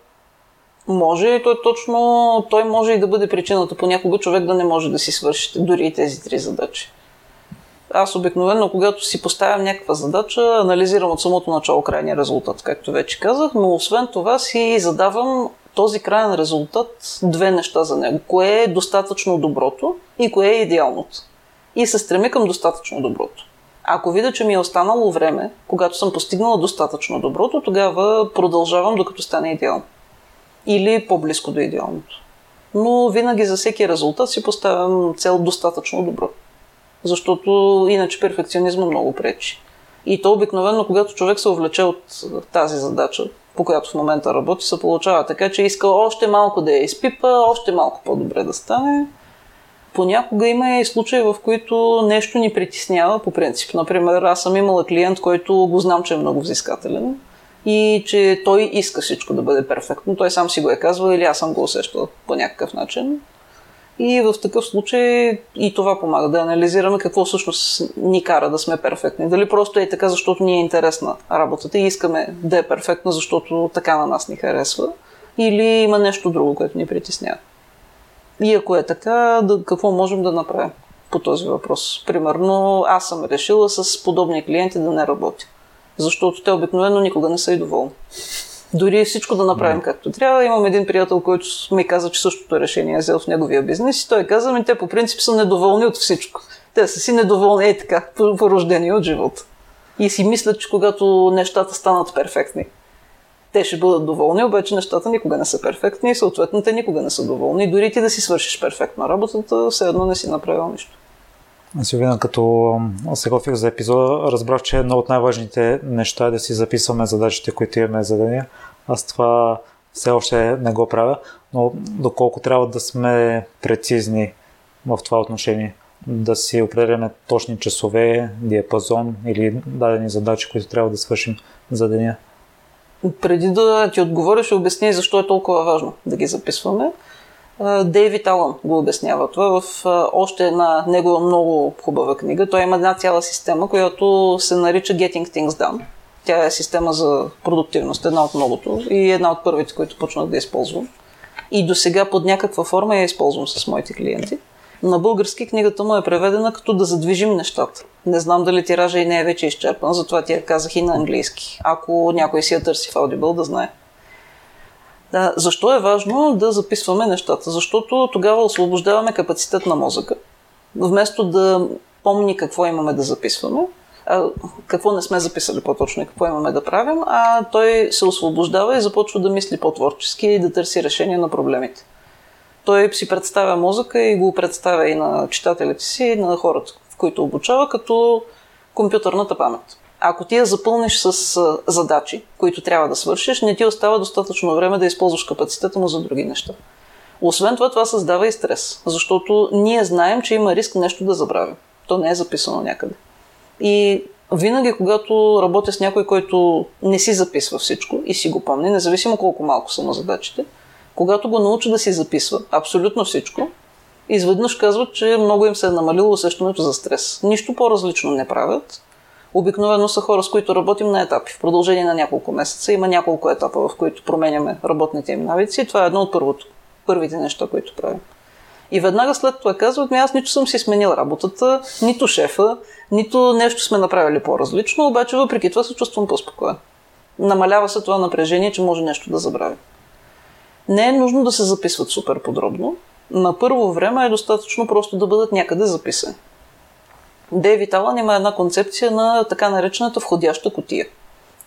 Speaker 2: Може и той точно, той може и да бъде причината понякога човек да не може да си свърши дори и тези три задачи. Аз обикновено, когато си поставям някаква задача, анализирам от самото начало крайния резултат, както вече казах, но освен това си задавам този крайен резултат две неща за него. Кое е достатъчно доброто и кое е идеалното. И се стреми към достатъчно доброто. Ако видя, че ми е останало време, когато съм постигнала достатъчно доброто, тогава продължавам докато стане идеално. Или по-близко до идеалното. Но винаги за всеки резултат си поставям цел достатъчно добро. Защото иначе перфекционизма много пречи. И то обикновено, когато човек се увлече от тази задача, по която в момента работи, се получава така, че иска още малко да я изпипа, още малко по-добре да стане. Понякога има и случаи, в които нещо ни притеснява по принцип. Например, аз съм имала клиент, който го знам, че е много взискателен и че той иска всичко да бъде перфектно. Той сам си го е казвал или аз съм го усещал по някакъв начин. И в такъв случай и това помага да анализираме какво всъщност ни кара да сме перфектни. Дали просто е така, защото ни е интересна работата и искаме да е перфектна, защото така на нас ни харесва, или има нещо друго, което ни притеснява. И ако е така, да, какво можем да направим по този въпрос? Примерно, аз съм решила с подобни клиенти да не работя, защото те обикновено никога не са и доволни дори всичко да направим както трябва. Имам един приятел, който ми каза, че същото решение е взел в неговия бизнес и той каза, ми те по принцип са недоволни от всичко. Те са си недоволни, е така, порождени от живота. И си мислят, че когато нещата станат перфектни, те ще бъдат доволни, обаче нещата никога не са перфектни и съответно те никога не са доволни. Дори ти да си свършиш перфектно работата, все едно не си направил нищо.
Speaker 1: Силвина, като се готвих за епизода, разбрах, че едно от най-важните неща е да си записваме задачите, които имаме за деня. Аз това все още не го правя, но доколко трябва да сме прецизни в това отношение, да си определяме точни часове, диапазон или дадени задачи, които трябва да свършим за деня.
Speaker 2: Преди да ти отговоря, ще обясня защо е толкова важно да ги записваме. Дейвид Алън го обяснява това в още една негова много хубава книга. Той има една цяла система, която се нарича Getting Things Done. Тя е система за продуктивност, една от многото и една от първите, които почнах да използвам. И до сега под някаква форма я използвам с моите клиенти. На български книгата му е преведена като да задвижим нещата. Не знам дали тиража и не е вече изчерпан, затова ти я казах и на английски. Ако някой си я търси в Audible, да знае. Да, защо е важно да записваме нещата? Защото тогава освобождаваме капацитет на мозъка. Вместо да помни какво имаме да записваме, а, какво не сме записали по-точно и какво имаме да правим, а той се освобождава и започва да мисли по-творчески и да търси решение на проблемите. Той си представя мозъка и го представя и на читателите си, и на хората, в които обучава, като компютърната памет. Ако ти я запълниш с задачи, които трябва да свършиш, не ти остава достатъчно време да използваш капацитета му за други неща. Освен това, това създава и стрес, защото ние знаем, че има риск нещо да забравим. То не е записано някъде. И винаги, когато работя с някой, който не си записва всичко и си го помни, независимо колко малко са на задачите, когато го науча да си записва абсолютно всичко, изведнъж казват, че много им се е намалило усещането за стрес. Нищо по-различно не правят, Обикновено са хора, с които работим на етапи. В продължение на няколко месеца има няколко етапа, в които променяме работните им навици. Това е едно от първото, първите неща, които правим. И веднага след това казват ми, аз нито съм си сменил работата, нито шефа, нито нещо сме направили по-различно, обаче въпреки това се чувствам по-спокоен. Намалява се това напрежение, че може нещо да забрави. Не е нужно да се записват супер подробно. На първо време е достатъчно просто да бъдат някъде записани. Дейвид Алан има една концепция на така наречената входяща котия.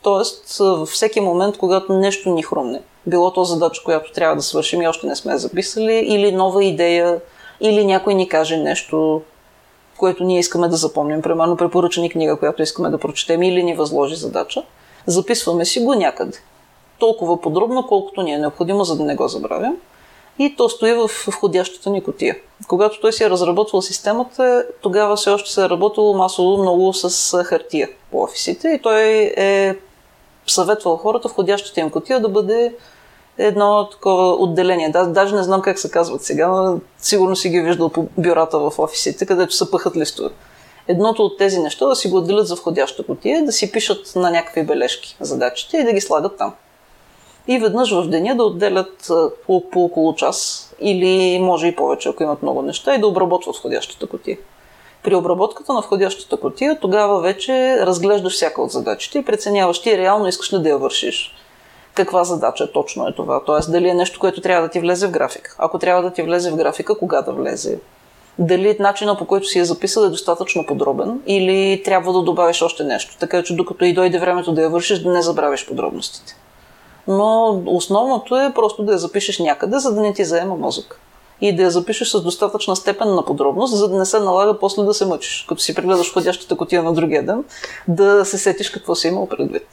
Speaker 2: Тоест, във всеки момент, когато нещо ни хрумне, било то задача, която трябва да свършим и още не сме записали, или нова идея, или някой ни каже нещо, което ние искаме да запомним, примерно препоръча ни книга, която искаме да прочетем или ни възложи задача, записваме си го някъде. Толкова подробно, колкото ни е необходимо, за да не го забравим. И то стои в входящата ни котия. Когато той си е разработвал системата, тогава все още се е работило масово много с хартия по офисите и той е съветвал хората входящата им котия да бъде едно такова отделение. Да, даже не знам как се казват сега, но сигурно си ги виждал по бюрата в офисите, където се пъхат листове. Едното от тези неща да си го отделят за входяща котия, да си пишат на някакви бележки задачите и да ги слагат там. И веднъж в деня да отделят по, по около час или може и повече, ако имат много неща, и да обработват входящата котия. При обработката на входящата котия тогава вече разглеждаш всяка от задачите и преценяваш ти реално искаш ли да я вършиш каква задача точно е това. Тоест, дали е нещо, което трябва да ти влезе в графика. Ако трябва да ти влезе в графика, кога да влезе. Дали начина по който си я записал е достатъчно подробен или трябва да добавиш още нещо. Така че докато и дойде времето да я вършиш, да не забравиш подробностите. Но основното е просто да я запишеш някъде, за да не ти заема мозък. И да я запишеш с достатъчна степен на подробност, за да не се налага после да се мъчиш. Като си прегледаш ходящата котия на другия ден, да се сетиш какво си имал предвид.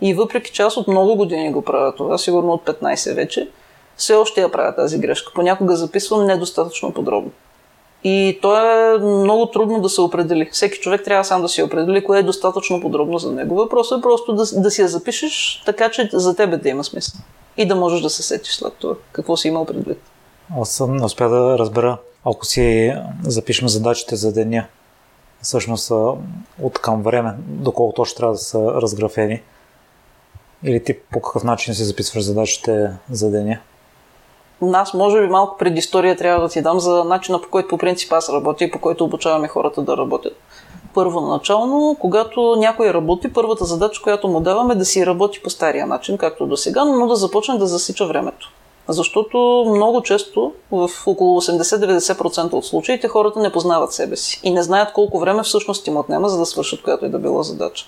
Speaker 2: И въпреки че аз от много години го правя това, сигурно от 15 вече, все още я правя тази грешка. Понякога записвам недостатъчно подробно. И то е много трудно да се определи. Всеки човек трябва сам да си определи кое е достатъчно подробно за него. Въпросът е просто да, да си я запишеш така, че за тебе да има смисъл. И да можеш да се сетиш след това. Какво си имал предвид.
Speaker 1: Аз съм не успя да разбера, ако си запишем задачите за деня, всъщност от към време, доколко точно трябва да са разграфени, или ти по какъв начин си записваш задачите за деня?
Speaker 2: Аз може би малко предистория трябва да ти дам за начина по който по принцип аз работя и по който обучаваме хората да работят. Първоначално, когато някой работи, първата задача, която му даваме е да си работи по стария начин, както до сега, но да започне да засича времето. Защото много често, в около 80-90% от случаите, хората не познават себе си и не знаят колко време всъщност им отнема, за да свършат която и да било задача.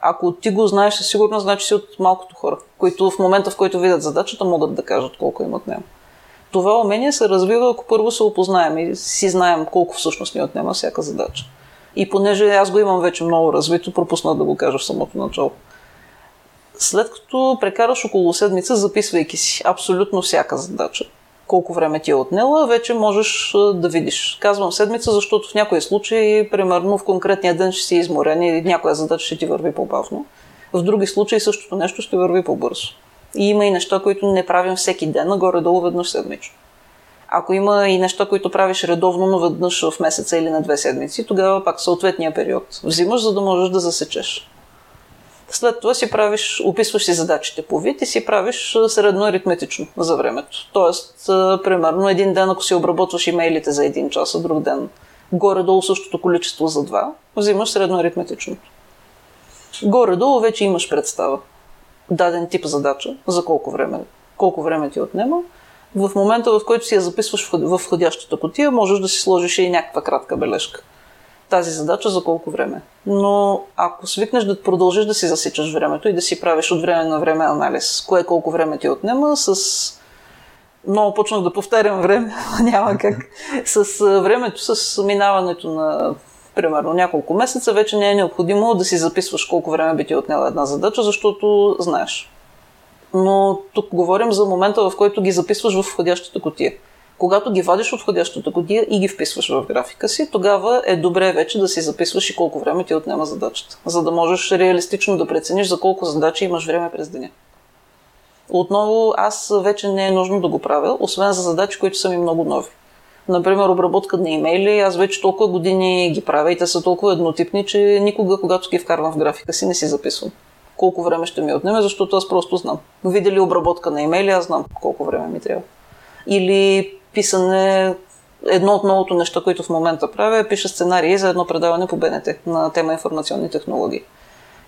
Speaker 2: Ако ти го знаеш със сигурност, значи си от малкото хора, които в момента, в който видят задачата, могат да кажат колко им отнема. Това умение се развива, ако първо се опознаем и си знаем колко всъщност ни отнема всяка задача. И понеже аз го имам вече много развито, пропусна да го кажа в самото начало. След като прекараш около седмица, записвайки си абсолютно всяка задача, колко време ти е отнела, вече можеш да видиш. Казвам седмица, защото в някои случаи, примерно в конкретния ден ще си изморен и някоя задача ще ти върви по-бавно. В други случаи същото нещо ще върви по-бързо. И има и неща, които не правим всеки ден, нагоре-долу веднъж седмично. Ако има и неща, които правиш редовно, но веднъж в месеца или на две седмици, тогава пак съответния период взимаш, за да можеш да засечеш. След това си правиш, описваш си задачите по вид и си правиш средно аритметично за времето. Тоест, примерно, един ден, ако си обработваш имейлите за един час, а друг ден горе-долу същото количество за два, взимаш средно аритметичното. Горе-долу вече имаш представа. Даден тип задача, за колко време, колко време ти отнема. В момента, в който си я записваш в входящата котия, можеш да си сложиш и някаква кратка бележка тази задача за колко време. Но ако свикнеш да продължиш да си засичаш времето и да си правиш от време на време анализ, кое колко време ти отнема, с много почнах да повтарям време, няма как. С времето, с минаването на примерно няколко месеца, вече не е необходимо да си записваш колко време би ти отнела една задача, защото знаеш. Но тук говорим за момента, в който ги записваш в входящата котия. Когато ги вадиш от входящата година и ги вписваш в графика си, тогава е добре вече да си записваш и колко време ти отнема задачата, за да можеш реалистично да прецениш за колко задачи имаш време през деня. Отново, аз вече не е нужно да го правя, освен за задачи, които са ми много нови. Например, обработка на имейли, аз вече толкова години ги правя и те са толкова еднотипни, че никога, когато ги вкарвам в графика си, не си записвам колко време ще ми отнеме, защото аз просто знам. Видя ли обработка на имейли, аз знам колко време ми трябва. Или писане едно от новото неща, които в момента правя, е пиша сценарии за едно предаване по БНТ на тема информационни технологии.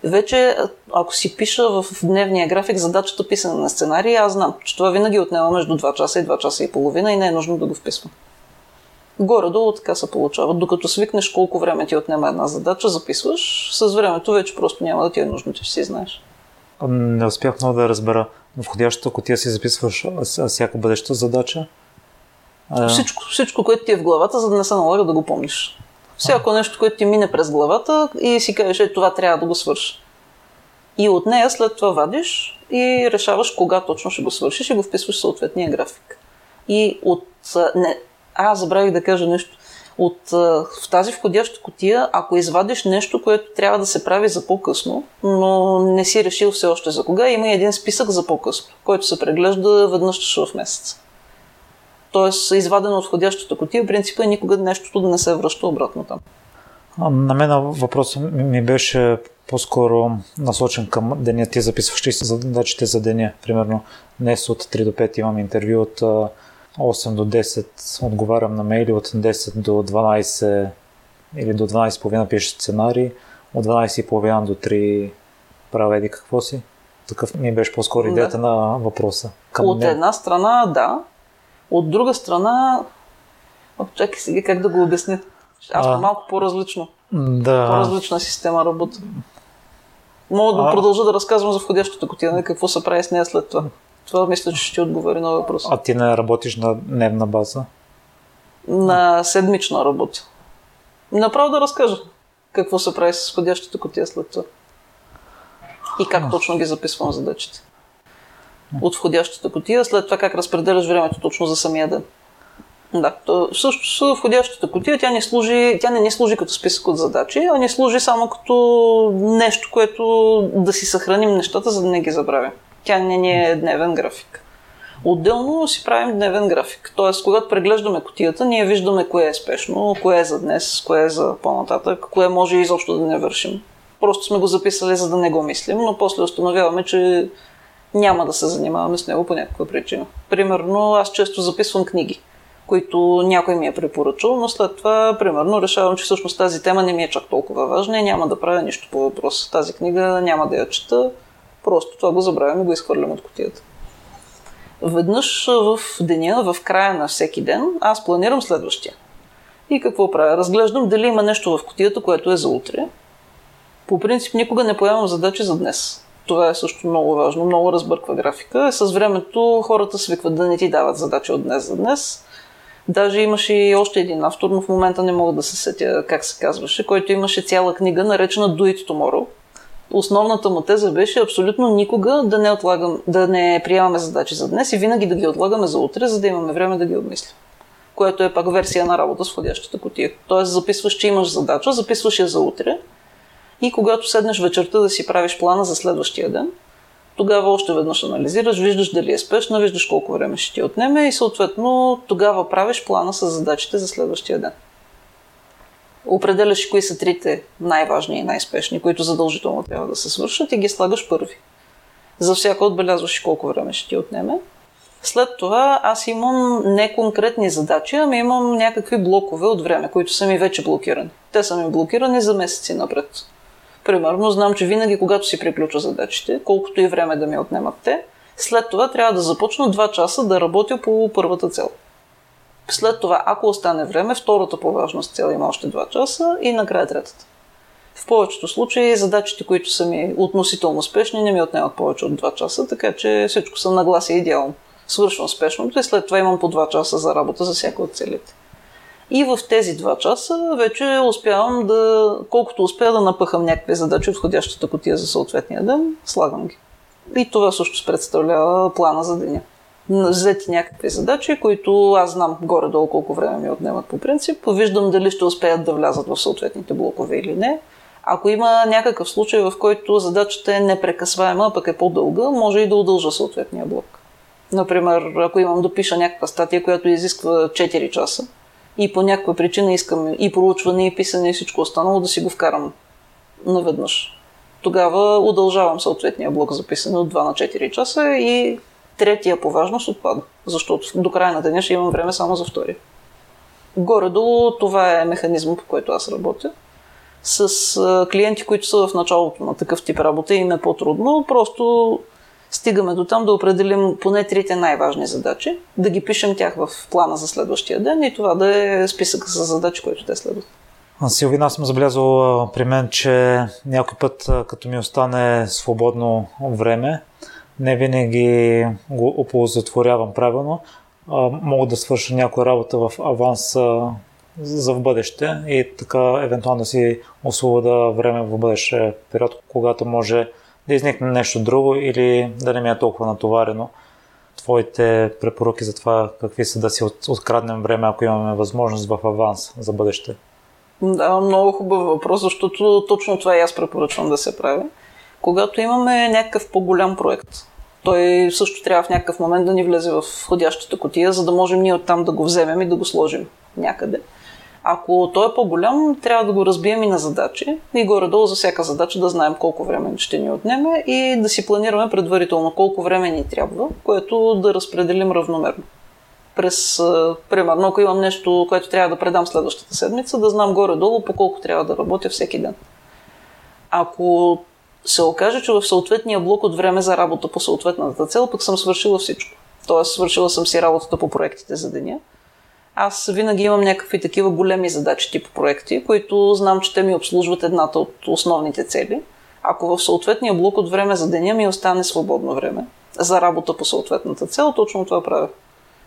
Speaker 2: Вече, ако си пиша в дневния график задачата писане на сценарии, аз знам, че това винаги отнема между 2 часа и 2 часа и половина и не е нужно да го вписвам. Горе-долу така се получава. Докато свикнеш колко време ти отнема една задача, записваш, с времето вече просто няма да ти е нужно, че си знаеш.
Speaker 1: Не успях много да разбера. Входящата котия си записваш всяка бъдеща задача?
Speaker 2: Всичко, всичко, което ти е в главата, за да не се налага да го помниш. Всяко нещо, което ти мине през главата и си кажеш, е, това трябва да го свърши. И от нея след това вадиш и решаваш кога точно ще го свършиш и го вписваш в съответния график. И от... Не, а, забравих да кажа нещо. От, в тази входяща котия, ако извадиш нещо, което трябва да се прави за по-късно, но не си решил все още за кога, има един списък за по-късно, който се преглежда веднъж в месец. Тоест, извадено от входящата котия, принципа е никога нещото да не се връща обратно там.
Speaker 1: На мен въпросът ми беше по-скоро насочен към деня. Ти записваш ли задачите за деня? Примерно днес от 3 до 5 имам интервю, от 8 до 10 отговарям на мейли, от 10 до 12 или до 12.30 пиша сценарий, от 12.30 до 3 правя еди какво си. Такъв ми беше по-скоро идеята да. на въпроса.
Speaker 2: Към от една страна, да. От друга страна, чакай сега как да го обясня. Аз а, малко по-различно.
Speaker 1: Да.
Speaker 2: По-различна система работа. Мога да а... продължа да разказвам за входящата котия, какво се прави с нея след това. Това мисля, че ще отговори на въпроса.
Speaker 1: А ти не работиш на дневна база?
Speaker 2: На седмична работа. Направо да разкажа какво се прави с входящата котия след това. И как точно ги записвам задачите. От входящата котия, след това как разпределяш времето точно за самия ден. Да, то, също с входящата котия тя не, служи, тя не ни служи като списък от задачи, а ни служи само като нещо, което да си съхраним нещата, за да не ги забравим. Тя не ни е дневен график. Отделно си правим дневен график. Тоест, когато преглеждаме котията, ние виждаме кое е спешно, кое е за днес, кое е за по-нататък, кое може изобщо да не вършим. Просто сме го записали, за да не го мислим, но после установяваме, че няма да се занимаваме с него по някаква причина. Примерно, аз често записвам книги които някой ми е препоръчал, но след това, примерно, решавам, че всъщност тази тема не ми е чак толкова важна и няма да правя нищо по въпроса. Тази книга няма да я чета, просто това го забравям и го изхвърлям от котията. Веднъж в деня, в края на всеки ден, аз планирам следващия. И какво правя? Разглеждам дали има нещо в котията, което е за утре. По принцип никога не поемам задачи за днес. Това е също много важно, много разбърква графика. С времето хората свикват да не ти дават задачи от днес за днес. Даже имаше и още един автор, но в момента не мога да се сетя как се казваше, който имаше цяла книга, наречена Do It Tomorrow. Основната му теза беше абсолютно никога да не, отлагам, да не приемаме задачи за днес и винаги да ги отлагаме за утре, за да имаме време да ги обмислим. Което е пак версия на работа с входящата котия. Тоест записваш, че имаш задача, записваш я за утре и когато седнеш вечерта да си правиш плана за следващия ден, тогава още веднъж анализираш, виждаш дали е спешна, виждаш колко време ще ти отнеме и съответно тогава правиш плана с задачите за следващия ден. Определяш кои са трите най-важни и най-спешни, които задължително трябва да се свършат и ги слагаш първи. За всяко отбелязваш колко време ще ти отнеме. След това аз имам не конкретни задачи, ами имам някакви блокове от време, които са ми вече блокирани. Те са ми блокирани за месеци напред. Примерно, знам, че винаги, когато си приключа задачите, колкото и време да ми отнемат те, след това трябва да започна 2 часа да работя по първата цел. След това, ако остане време, втората по важност цел има още 2 часа и накрая третата. В повечето случаи задачите, които са ми относително спешни, не ми отнемат повече от 2 часа, така че всичко съм нагласи идеално. Свършвам спешното и след това имам по 2 часа за работа за всяка от целите. И в тези два часа вече успявам да, колкото успея да напъхам някакви задачи от входящата котия за съответния ден, слагам ги. И това също представлява плана за деня. Взети някакви задачи, които аз знам горе-долу колко време ми отнемат по принцип. Виждам дали ще успеят да влязат в съответните блокове или не. Ако има някакъв случай, в който задачата е непрекъсваема, пък е по-дълга, може и да удължа съответния блок. Например, ако имам да пиша някаква статия, която изисква 4 часа, и по някаква причина искам и проучване, и писане, и всичко останало да си го вкарам наведнъж. Тогава удължавам съответния блок за писане от 2 на 4 часа и третия по важност отпада, защото до края на деня ще имам време само за втория. Горе-долу това е механизма, по който аз работя. С клиенти, които са в началото на такъв тип работа и е по-трудно, просто стигаме до там да определим поне трите най-важни задачи, да ги пишем тях в плана за следващия ден и това да е списък с задачи, които те следват.
Speaker 1: Силвина, аз съм забелязал при мен, че някой път, като ми остане свободно време, не винаги го оползотворявам правилно. Мога да свърша някоя работа в аванс за в бъдеще и така евентуално да си освобода време в бъдеще период, когато може да изникне нещо друго или да не ми е толкова натоварено. Твоите препоръки за това какви са да си откраднем време, ако имаме възможност в аванс за бъдеще?
Speaker 2: Да, много хубав въпрос, защото точно това и аз препоръчвам да се прави. Когато имаме някакъв по-голям проект, той също трябва в някакъв момент да ни влезе в входящата котия, за да можем ние оттам да го вземем и да го сложим някъде. Ако той е по-голям, трябва да го разбием и на задачи и горе-долу за всяка задача да знаем колко време ще ни отнеме и да си планираме предварително колко време ни трябва, което да разпределим равномерно. През, примерно, ако имам нещо, което трябва да предам следващата седмица, да знам горе-долу по колко трябва да работя всеки ден. Ако се окаже, че в съответния блок от време за работа по съответната цел, пък съм свършила всичко. Тоест, свършила съм си работата по проектите за деня аз винаги имам някакви такива големи задачи тип проекти, които знам, че те ми обслужват едната от основните цели. Ако в съответния блок от време за деня ми остане свободно време за работа по съответната цел, точно това правя.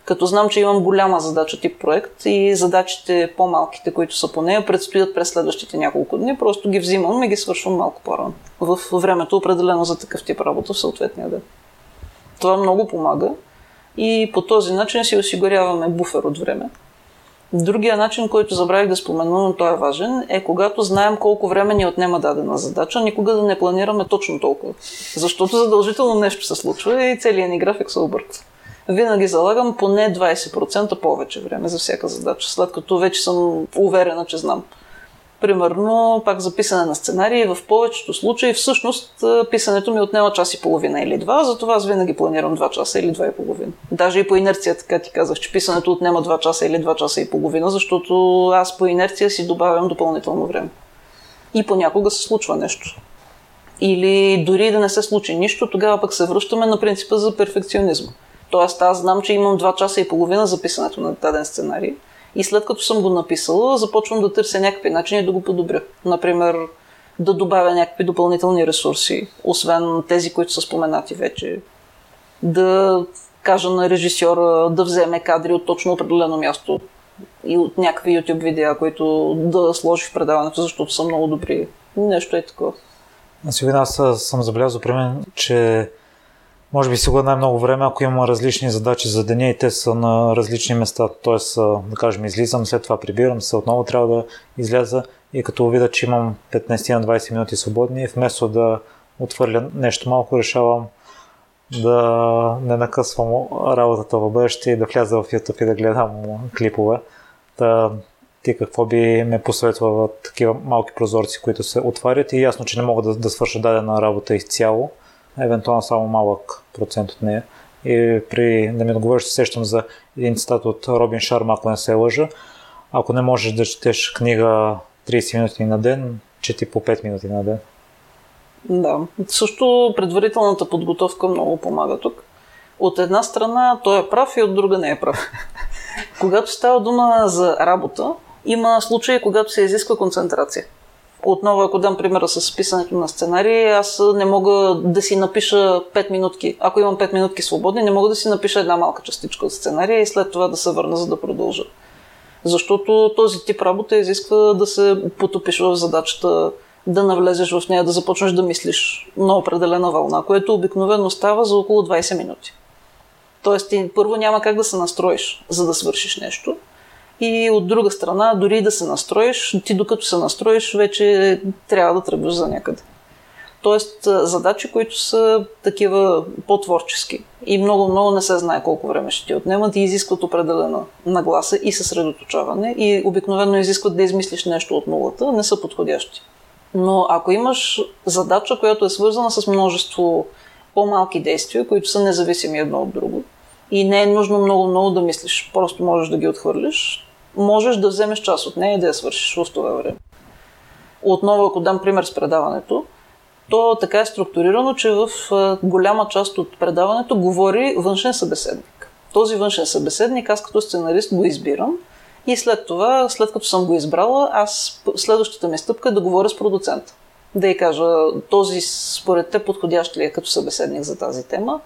Speaker 2: Като знам, че имам голяма задача тип проект и задачите по-малките, които са по нея, предстоят през следващите няколко дни, просто ги взимам и ги свършвам малко по-рано. В времето определено за такъв тип работа в съответния ден. Това много помага и по този начин си осигуряваме буфер от време. Другия начин, който забравих да спомена, но той е важен, е когато знаем колко време ни отнема дадена задача, никога да не планираме точно толкова. Защото задължително нещо се случва и целият ни график се обърква. Винаги залагам поне 20% повече време за всяка задача, след като вече съм уверена, че знам Примерно, пак за писане на сценарии, в повечето случаи всъщност писането ми отнема час и половина или два, затова аз винаги планирам 2 часа или 2 и половина. Даже и по инерция, така ти казах, че писането отнема 2 часа или 2 часа и половина, защото аз по инерция си добавям допълнително време. И понякога се случва нещо. Или дори да не се случи нищо, тогава пък се връщаме на принципа за перфекционизма. Тоест аз знам, че имам 2 часа и половина за писането на даден сценарий – и след като съм го написала, започвам да търся някакви начини да го подобря. Например, да добавя някакви допълнителни ресурси, освен тези, които са споменати вече. Да кажа на режисьора да вземе кадри от точно определено място и от някакви YouTube видеа, които да сложи в предаването, защото са много добри. Нещо е такова.
Speaker 1: Аз съм забелязал при мен, че може би си го най-много време, ако има различни задачи за деня и те са на различни места. Тоест, да кажем, излизам, след това прибирам се, отново трябва да изляза и като видя, че имам 15 на 20 минути свободни, вместо да отвърля нещо малко, решавам да не накъсвам работата в бъдеще и да вляза в YouTube и да гледам клипове. Та, ти какво би ме посъветвала такива малки прозорци, които се отварят и ясно, че не мога да, да свърша дадена работа изцяло, евентуално само малък процент от нея. И при да ми отговориш, се сещам за един цитат от Робин Шарма, ако не се лъжа. Ако не можеш да четеш книга 30 минути на ден, чети по 5 минути на ден.
Speaker 2: Да. Също предварителната подготовка много помага тук. От една страна той е прав и от друга не е прав. когато става дума за работа, има случаи, когато се изисква концентрация. Отново, ако дам примера с писането на сценарии, аз не мога да си напиша 5 минутки. Ако имам 5 минутки свободни, не мога да си напиша една малка частичка от сценария и след това да се върна, за да продължа. Защото този тип работа изисква да се потопиш в задачата, да навлезеш в нея, да започнеш да мислиш на определена вълна, което обикновено става за около 20 минути. Тоест, ти първо няма как да се настроиш, за да свършиш нещо – и от друга страна, дори да се настроиш, ти докато се настроиш, вече трябва да тръгваш за някъде. Тоест, задачи, които са такива по-творчески и много-много не се знае колко време ще ти отнемат и изискват определена нагласа и съсредоточаване и обикновено изискват да измислиш нещо от нулата, не са подходящи. Но ако имаш задача, която е свързана с множество по-малки действия, които са независими едно от друго, и не е нужно много-много да мислиш, просто можеш да ги отхвърлиш, можеш да вземеш част от нея и да я свършиш в това време. Отново, ако дам пример с предаването, то така е структурирано, че в голяма част от предаването говори външен събеседник. Този външен събеседник аз като сценарист го избирам и след това, след като съм го избрала, аз следващата ми стъпка е да говоря с продуцента. Да й кажа, този според те подходящ ли е като събеседник за тази тема.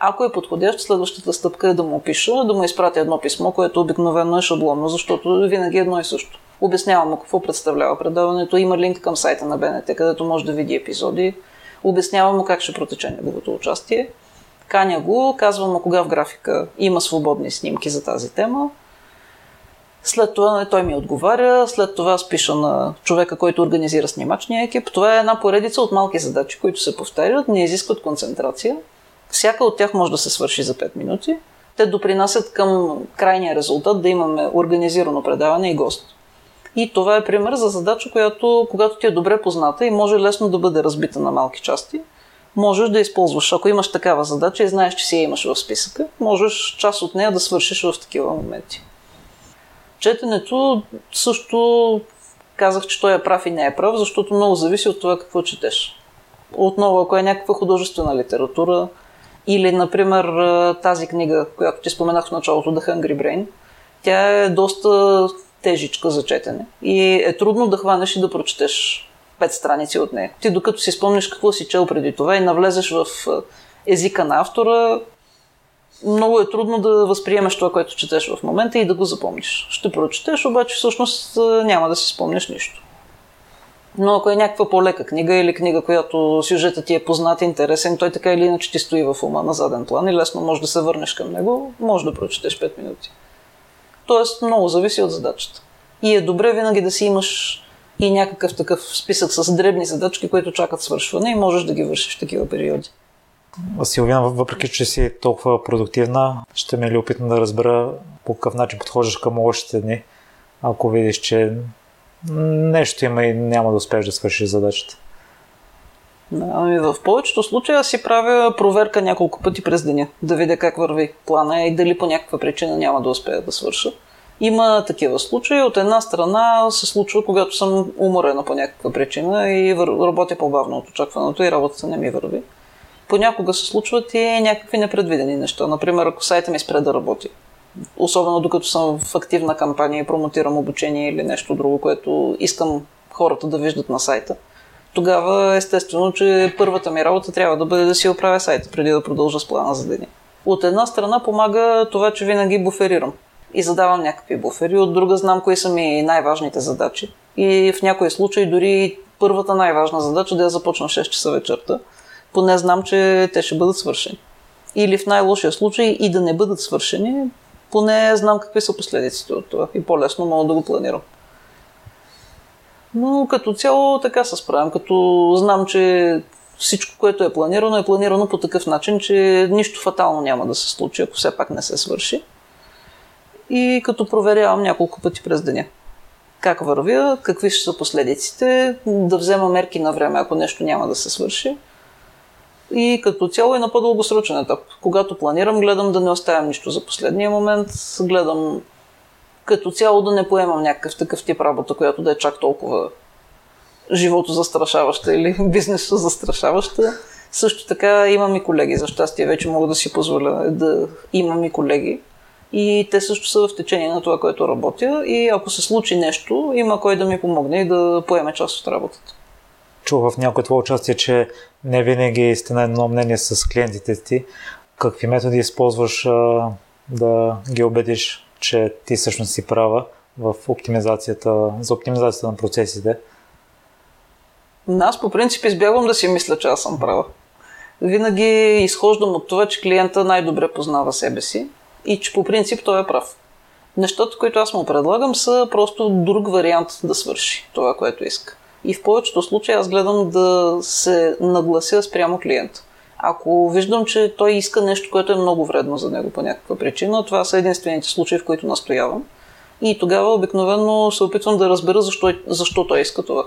Speaker 2: Ако е подходящ, следващата стъпка е да му пиша, да му изпратя едно писмо, което обикновено е шаблонно, защото винаги е едно и също. Обяснявам му какво представлява предаването, има линк към сайта на БНТ, където може да види епизоди. Обяснявам му как ще протече неговото участие. Каня го, казвам му кога в графика има свободни снимки за тази тема. След това нали, той ми отговаря, след това аз пиша на човека, който организира снимачния екип. Това е една поредица от малки задачи, които се повтарят, не изискват концентрация. Всяка от тях може да се свърши за 5 минути. Те допринасят към крайния резултат да имаме организирано предаване и гост. И това е пример за задача, която, когато ти е добре позната и може лесно да бъде разбита на малки части, можеш да използваш. Ако имаш такава задача и знаеш, че си я имаш в списъка, можеш част от нея да свършиш в такива моменти. Четенето също казах, че той е прав и не е прав, защото много зависи от това какво четеш. Отново, ако е някаква художествена литература, или, например, тази книга, която ти споменах в началото, The Hungry Brain, тя е доста тежичка за четене и е трудно да хванеш и да прочетеш пет страници от нея. Ти докато си спомниш какво си чел преди това и навлезеш в езика на автора, много е трудно да възприемеш това, което четеш в момента и да го запомниш. Ще прочетеш, обаче всъщност няма да си спомнеш нищо. Но ако е някаква по-лека книга или книга, която сюжетът ти е познат, интересен, той така или иначе ти стои в ума на заден план и лесно може да се върнеш към него, може да прочетеш 5 минути. Тоест много зависи от задачата. И е добре винаги да си имаш и някакъв такъв списък с дребни задачки, които чакат свършване и можеш да ги вършиш в такива периоди.
Speaker 1: Силвина, въпреки че си толкова продуктивна, ще ме е опитно да разбера по какъв начин подхождаш към лошите дни, ако видиш, че нещо има и няма да успееш да свършиш задачата.
Speaker 2: Да, ами в повечето случаи аз си правя проверка няколко пъти през деня, да видя как върви плана и дали по някаква причина няма да успея да свърша. Има такива случаи. От една страна се случва, когато съм уморена по някаква причина и работя по-бавно от очакваното и работата не ми върви. Понякога се случват и някакви непредвидени неща. Например, ако сайта ми спре да работи. Особено докато съм в активна кампания и промотирам обучение или нещо друго, което искам хората да виждат на сайта тогава естествено, че първата ми работа трябва да бъде да си оправя сайта, преди да продължа с плана за деня. От една страна помага това, че винаги буферирам и задавам някакви буфери, от друга знам кои са ми най-важните задачи. И в някои случаи дори първата най-важна задача да я започна 6 часа вечерта, поне знам, че те ще бъдат свършени. Или в най-лошия случай и да не бъдат свършени, поне знам какви са последиците от това и по-лесно мога да го планирам. Но като цяло така се справям, като знам, че всичко, което е планирано, е планирано по такъв начин, че нищо фатално няма да се случи, ако все пак не се свърши. И като проверявам няколко пъти през деня. Как вървя, какви ще са последиците, да взема мерки на време, ако нещо няма да се свърши. И като цяло е на по-дългосрочен етап. Когато планирам, гледам да не оставям нищо за последния момент, гледам като цяло да не поемам някакъв такъв тип работа, която да е чак толкова живото застрашаваща или бизнеса застрашаваща. Също така имам и колеги, за щастие вече мога да си позволя да имам и колеги. И те също са в течение на това, което работя. И ако се случи нещо, има кой да ми помогне и да поеме част от работата.
Speaker 1: Чух в някои твое участие, че не винаги сте на едно мнение с клиентите ти. Какви методи използваш а, да ги убедиш че ти всъщност си права в оптимизацията, за оптимизацията на процесите?
Speaker 2: Аз по принцип избягвам да си мисля, че аз съм права. Винаги изхождам от това, че клиента най-добре познава себе си и че по принцип той е прав. Нещата, които аз му предлагам, са просто друг вариант да свърши това, което иска. И в повечето случаи аз гледам да се наглася спрямо клиента. Ако виждам, че той иска нещо, което е много вредно за него по някаква причина, това са единствените случаи, в които настоявам. И тогава обикновено се опитвам да разбера защо, защо той иска това.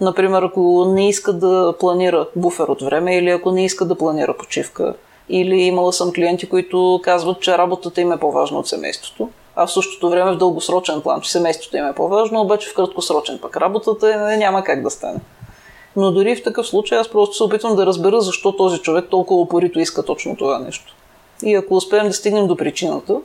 Speaker 2: Например, ако не иска да планира буфер от време или ако не иска да планира почивка. Или имала съм клиенти, които казват, че работата им е по-важна от семейството. А в същото време в дългосрочен план, че семейството им е по-важно, обаче в краткосрочен пък работата е, няма как да стане. Но дори в такъв случай аз просто се опитвам да разбера защо този човек толкова упорито иска точно това нещо. И ако успеем да стигнем до причината,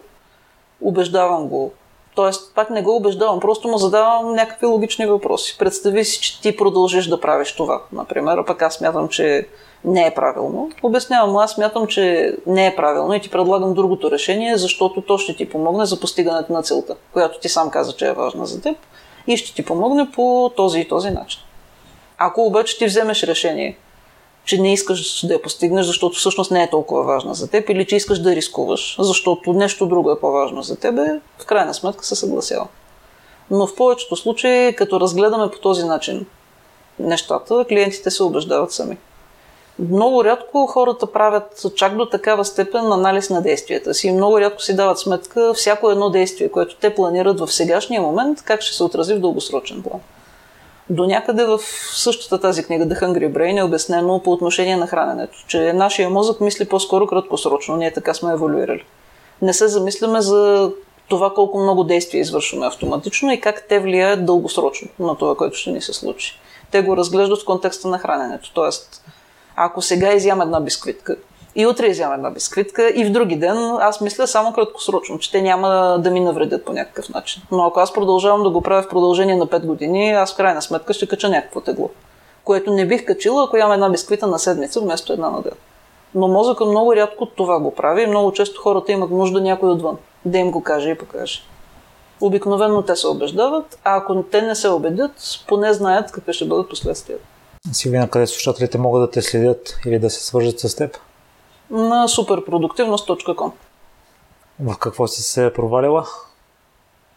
Speaker 2: убеждавам го. Тоест, пак не го убеждавам, просто му задавам някакви логични въпроси. Представи си, че ти продължиш да правиш това, например, а пък аз смятам, че не е правилно. Обяснявам, аз смятам, че не е правилно и ти предлагам другото решение, защото то ще ти помогне за постигането на целта, която ти сам каза, че е важна за теб и ще ти помогне по този и този начин. Ако обаче ти вземеш решение, че не искаш да я постигнеш, защото всъщност не е толкова важна за теб, или че искаш да рискуваш, защото нещо друго е по-важно за теб, в крайна сметка се съгласява. Но в повечето случаи, като разгледаме по този начин нещата, клиентите се убеждават сами. Много рядко хората правят чак до такава степен анализ на действията си. Много рядко си дават сметка всяко едно действие, което те планират в сегашния момент, как ще се отрази в дългосрочен план. До някъде в същата тази книга The Hungry Brain е обяснено по отношение на храненето, че нашия мозък мисли по-скоро краткосрочно. Ние така сме еволюирали. Не се замисляме за това колко много действия извършваме автоматично и как те влияят дългосрочно на това, което ще ни се случи. Те го разглеждат в контекста на храненето. Тоест, ако сега изям една бисквитка, и утре изям една бисквитка и в други ден аз мисля само краткосрочно, че те няма да ми навредят по някакъв начин. Но ако аз продължавам да го правя в продължение на 5 години, аз в крайна сметка ще кача някакво тегло. Което не бих качила, ако ям една бисквита на седмица вместо една на ден. Но мозъка много рядко това го прави и много често хората имат нужда някой отвън да им го каже и покаже. Обикновено те се убеждават, а ако те не се убедят, поне знаят какви ще бъдат последствията.
Speaker 1: Силвина, къде слушателите могат да те следят или да се свържат с теб?
Speaker 2: на superproductivnost.com.
Speaker 1: В какво си се провалила?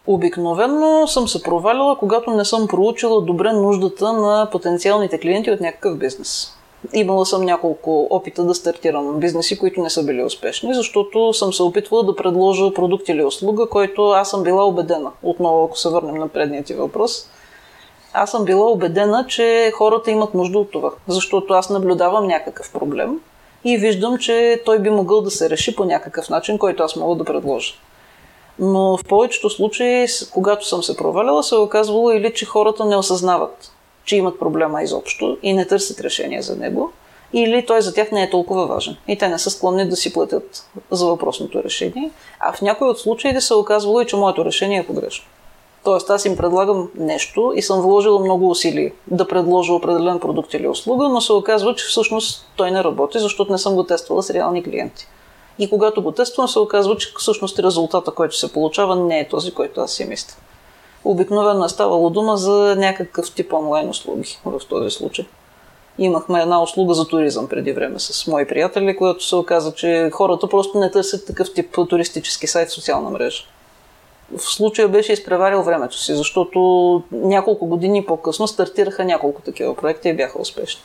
Speaker 2: Обикновено съм се провалила, когато не съм проучила добре нуждата на потенциалните клиенти от някакъв бизнес. Имала съм няколко опита да стартирам бизнеси, които не са били успешни, защото съм се опитвала да предложа продукт или услуга, който аз съм била убедена. Отново, ако се върнем на предния ти въпрос, аз съм била убедена, че хората имат нужда от това, защото аз наблюдавам някакъв проблем и виждам, че той би могъл да се реши по някакъв начин, който аз мога да предложа. Но в повечето случаи, когато съм се проваляла, се е оказвало или, че хората не осъзнават, че имат проблема изобщо и не търсят решение за него, или той за тях не е толкова важен и те не са склонни да си платят за въпросното решение, а в някои от случаите се е оказвало и, че моето решение е погрешно. Тоест аз им предлагам нещо и съм вложила много усилия да предложа определен продукт или услуга, но се оказва, че всъщност той не работи, защото не съм го тествала с реални клиенти. И когато го тествам, се оказва, че всъщност резултата, който се получава, не е този, който аз си мисля. Обикновено е ставало дума за някакъв тип онлайн услуги в този случай. Имахме една услуга за туризъм преди време с мои приятели, която се оказа, че хората просто не търсят такъв тип туристически сайт в социална мрежа в случая беше изпреварил времето си, защото няколко години по-късно стартираха няколко такива проекти и бяха успешни.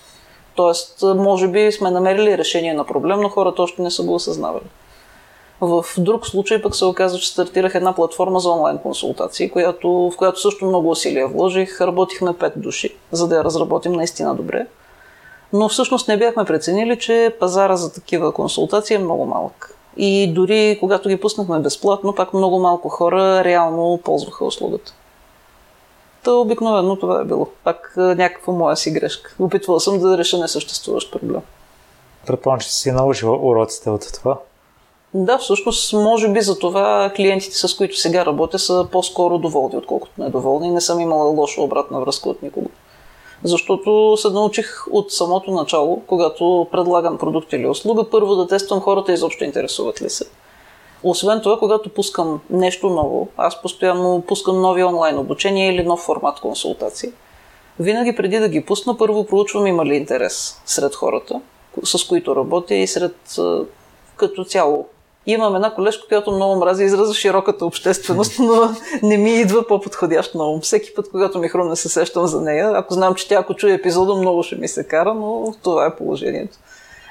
Speaker 2: Тоест, може би сме намерили решение на проблем, но хората още не са го осъзнавали. В друг случай пък се оказа, че стартирах една платформа за онлайн консултации, която, в която също много усилия вложих. Работихме 5 души, за да я разработим наистина добре. Но всъщност не бяхме преценили, че пазара за такива консултации е много малък. И дори когато ги пуснахме безплатно, пак много малко хора реално ползваха услугата. То обикновено това е било. Пак някаква моя си грешка. Опитвала съм да реша несъществуващ проблем.
Speaker 1: Предполагам, че си научила уроците от това.
Speaker 2: Да, всъщност, може би за това клиентите, с които сега работя, са по-скоро доволни, отколкото недоволни. Не съм имала лоша обратна връзка от никого. Защото се научих от самото начало, когато предлагам продукт или услуга, първо да тествам хората изобщо интересуват ли се. Освен това, когато пускам нещо ново, аз постоянно пускам нови онлайн обучения или нов формат консултации. Винаги преди да ги пусна, първо проучвам има ли интерес сред хората, с които работя и сред като цяло Имам една колежка, която много мрази израза широката общественост, но не ми идва по-подходящ на ум. Всеки път, когато ми хрумне, се сещам за нея. Ако знам, че тя ако чуе епизода, много ще ми се кара, но това е положението.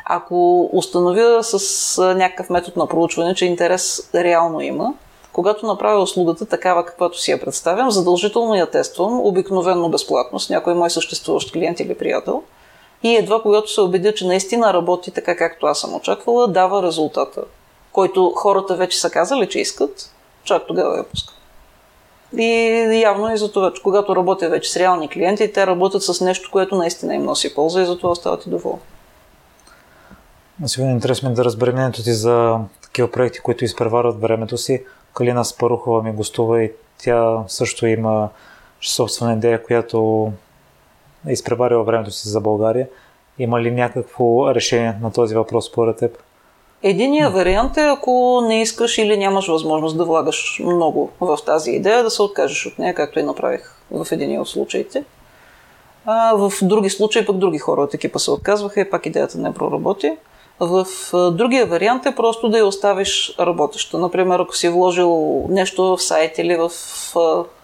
Speaker 2: Ако установя с някакъв метод на проучване, че интерес реално има, когато направя услугата такава, каквато си я представям, задължително я тествам, обикновенно безплатно, с някой мой съществуващ клиент или приятел. И едва когато се убедя, че наистина работи така, както аз съм очаквала, дава резултата който хората вече са казали, че искат, чак тогава я пуска. И явно и за това, че когато работя вече с реални клиенти, те работят с нещо, което наистина им носи полза и за това стават и доволни.
Speaker 1: Сигурно интересно да разберем мнението ти за такива проекти, които изпреварват времето си. Калина Спарухова ми гостува и тя също има собствена идея, която е изпреварила времето си за България. Има ли някакво решение на този въпрос според теб?
Speaker 2: Единия вариант е, ако не искаш или нямаш възможност да влагаш много в тази идея, да се откажеш от нея, както и направих в един от случаите. А в други случаи пък други хора от екипа се отказваха и пак идеята не проработи. В другия вариант е просто да я оставиш работеща. Например, ако си вложил нещо в сайт или в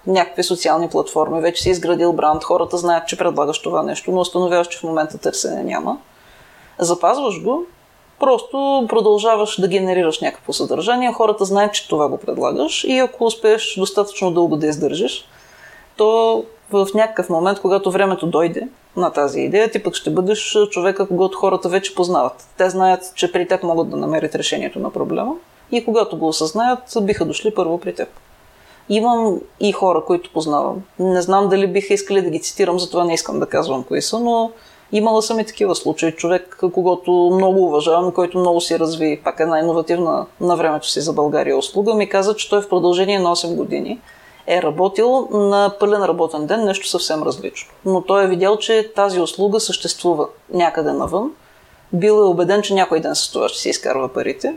Speaker 2: някакви социални платформи, вече си изградил бранд, хората знаят, че предлагаш това нещо, но установяваш, че в момента търсене няма. Запазваш го, просто продължаваш да генерираш някакво съдържание, хората знаят, че това го предлагаш и ако успееш достатъчно дълго да издържиш, то в някакъв момент, когато времето дойде на тази идея, ти пък ще бъдеш човека, когато хората вече познават. Те знаят, че при теб могат да намерят решението на проблема и когато го осъзнаят, биха дошли първо при теб. Имам и хора, които познавам. Не знам дали биха искали да ги цитирам, затова не искам да казвам кои са, но имала съм и такива случаи. Човек, когато много уважавам, който много си разви, пак е най-инновативна на времето си за България услуга, ми каза, че той в продължение на 8 години е работил на пълен работен ден нещо съвсем различно. Но той е видял, че тази услуга съществува някъде навън. Бил е убеден, че някой ден с това ще си изкарва парите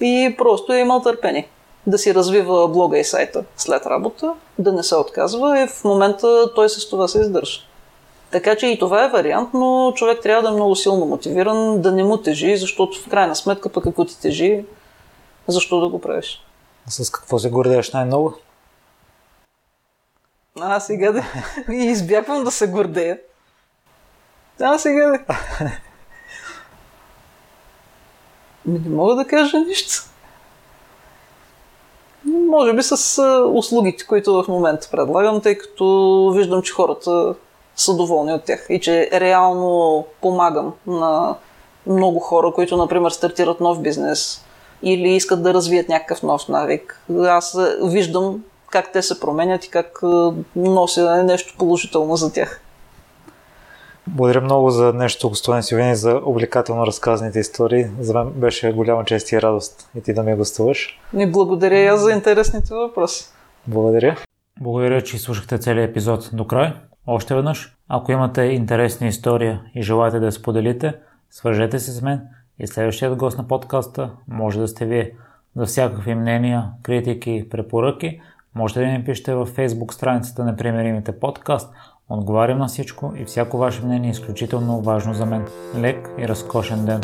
Speaker 2: и просто е имал търпение да си развива блога и сайта след работа, да не се отказва и в момента той с това се издържа. Така че и това е вариант, но човек трябва да е много силно мотивиран, да не му тежи, защото в крайна сметка пък ако ти тежи, защо да го правиш?
Speaker 1: С какво се гордееш най-много?
Speaker 2: А, сега да... И избягвам да се гордея. А, сега да... Не мога да кажа нищо. Може би с услугите, които в момента предлагам, тъй като виждам, че хората са доволни от тях и че реално помагам на много хора, които, например, стартират нов бизнес или искат да развият някакъв нов навик. Аз виждам как те се променят и как нося нещо положително за тях.
Speaker 1: Благодаря много за днешното гостуване си и за увлекателно разказаните истории. За мен беше голяма чест и радост и ти да ми гостуваш.
Speaker 2: И благодаря я за интересните въпроси.
Speaker 1: Благодаря.
Speaker 3: Благодаря, че слушахте целият епизод до край. Още веднъж, ако имате интересна история и желаете да я споделите, свържете се с мен и следващият гост на подкаста може да сте вие. За всякакви мнения, критики, препоръки, можете да ни пишете във Facebook страницата на Примеримите подкаст. Отговарям на всичко и всяко ваше мнение е изключително важно за мен. Лек и разкошен ден!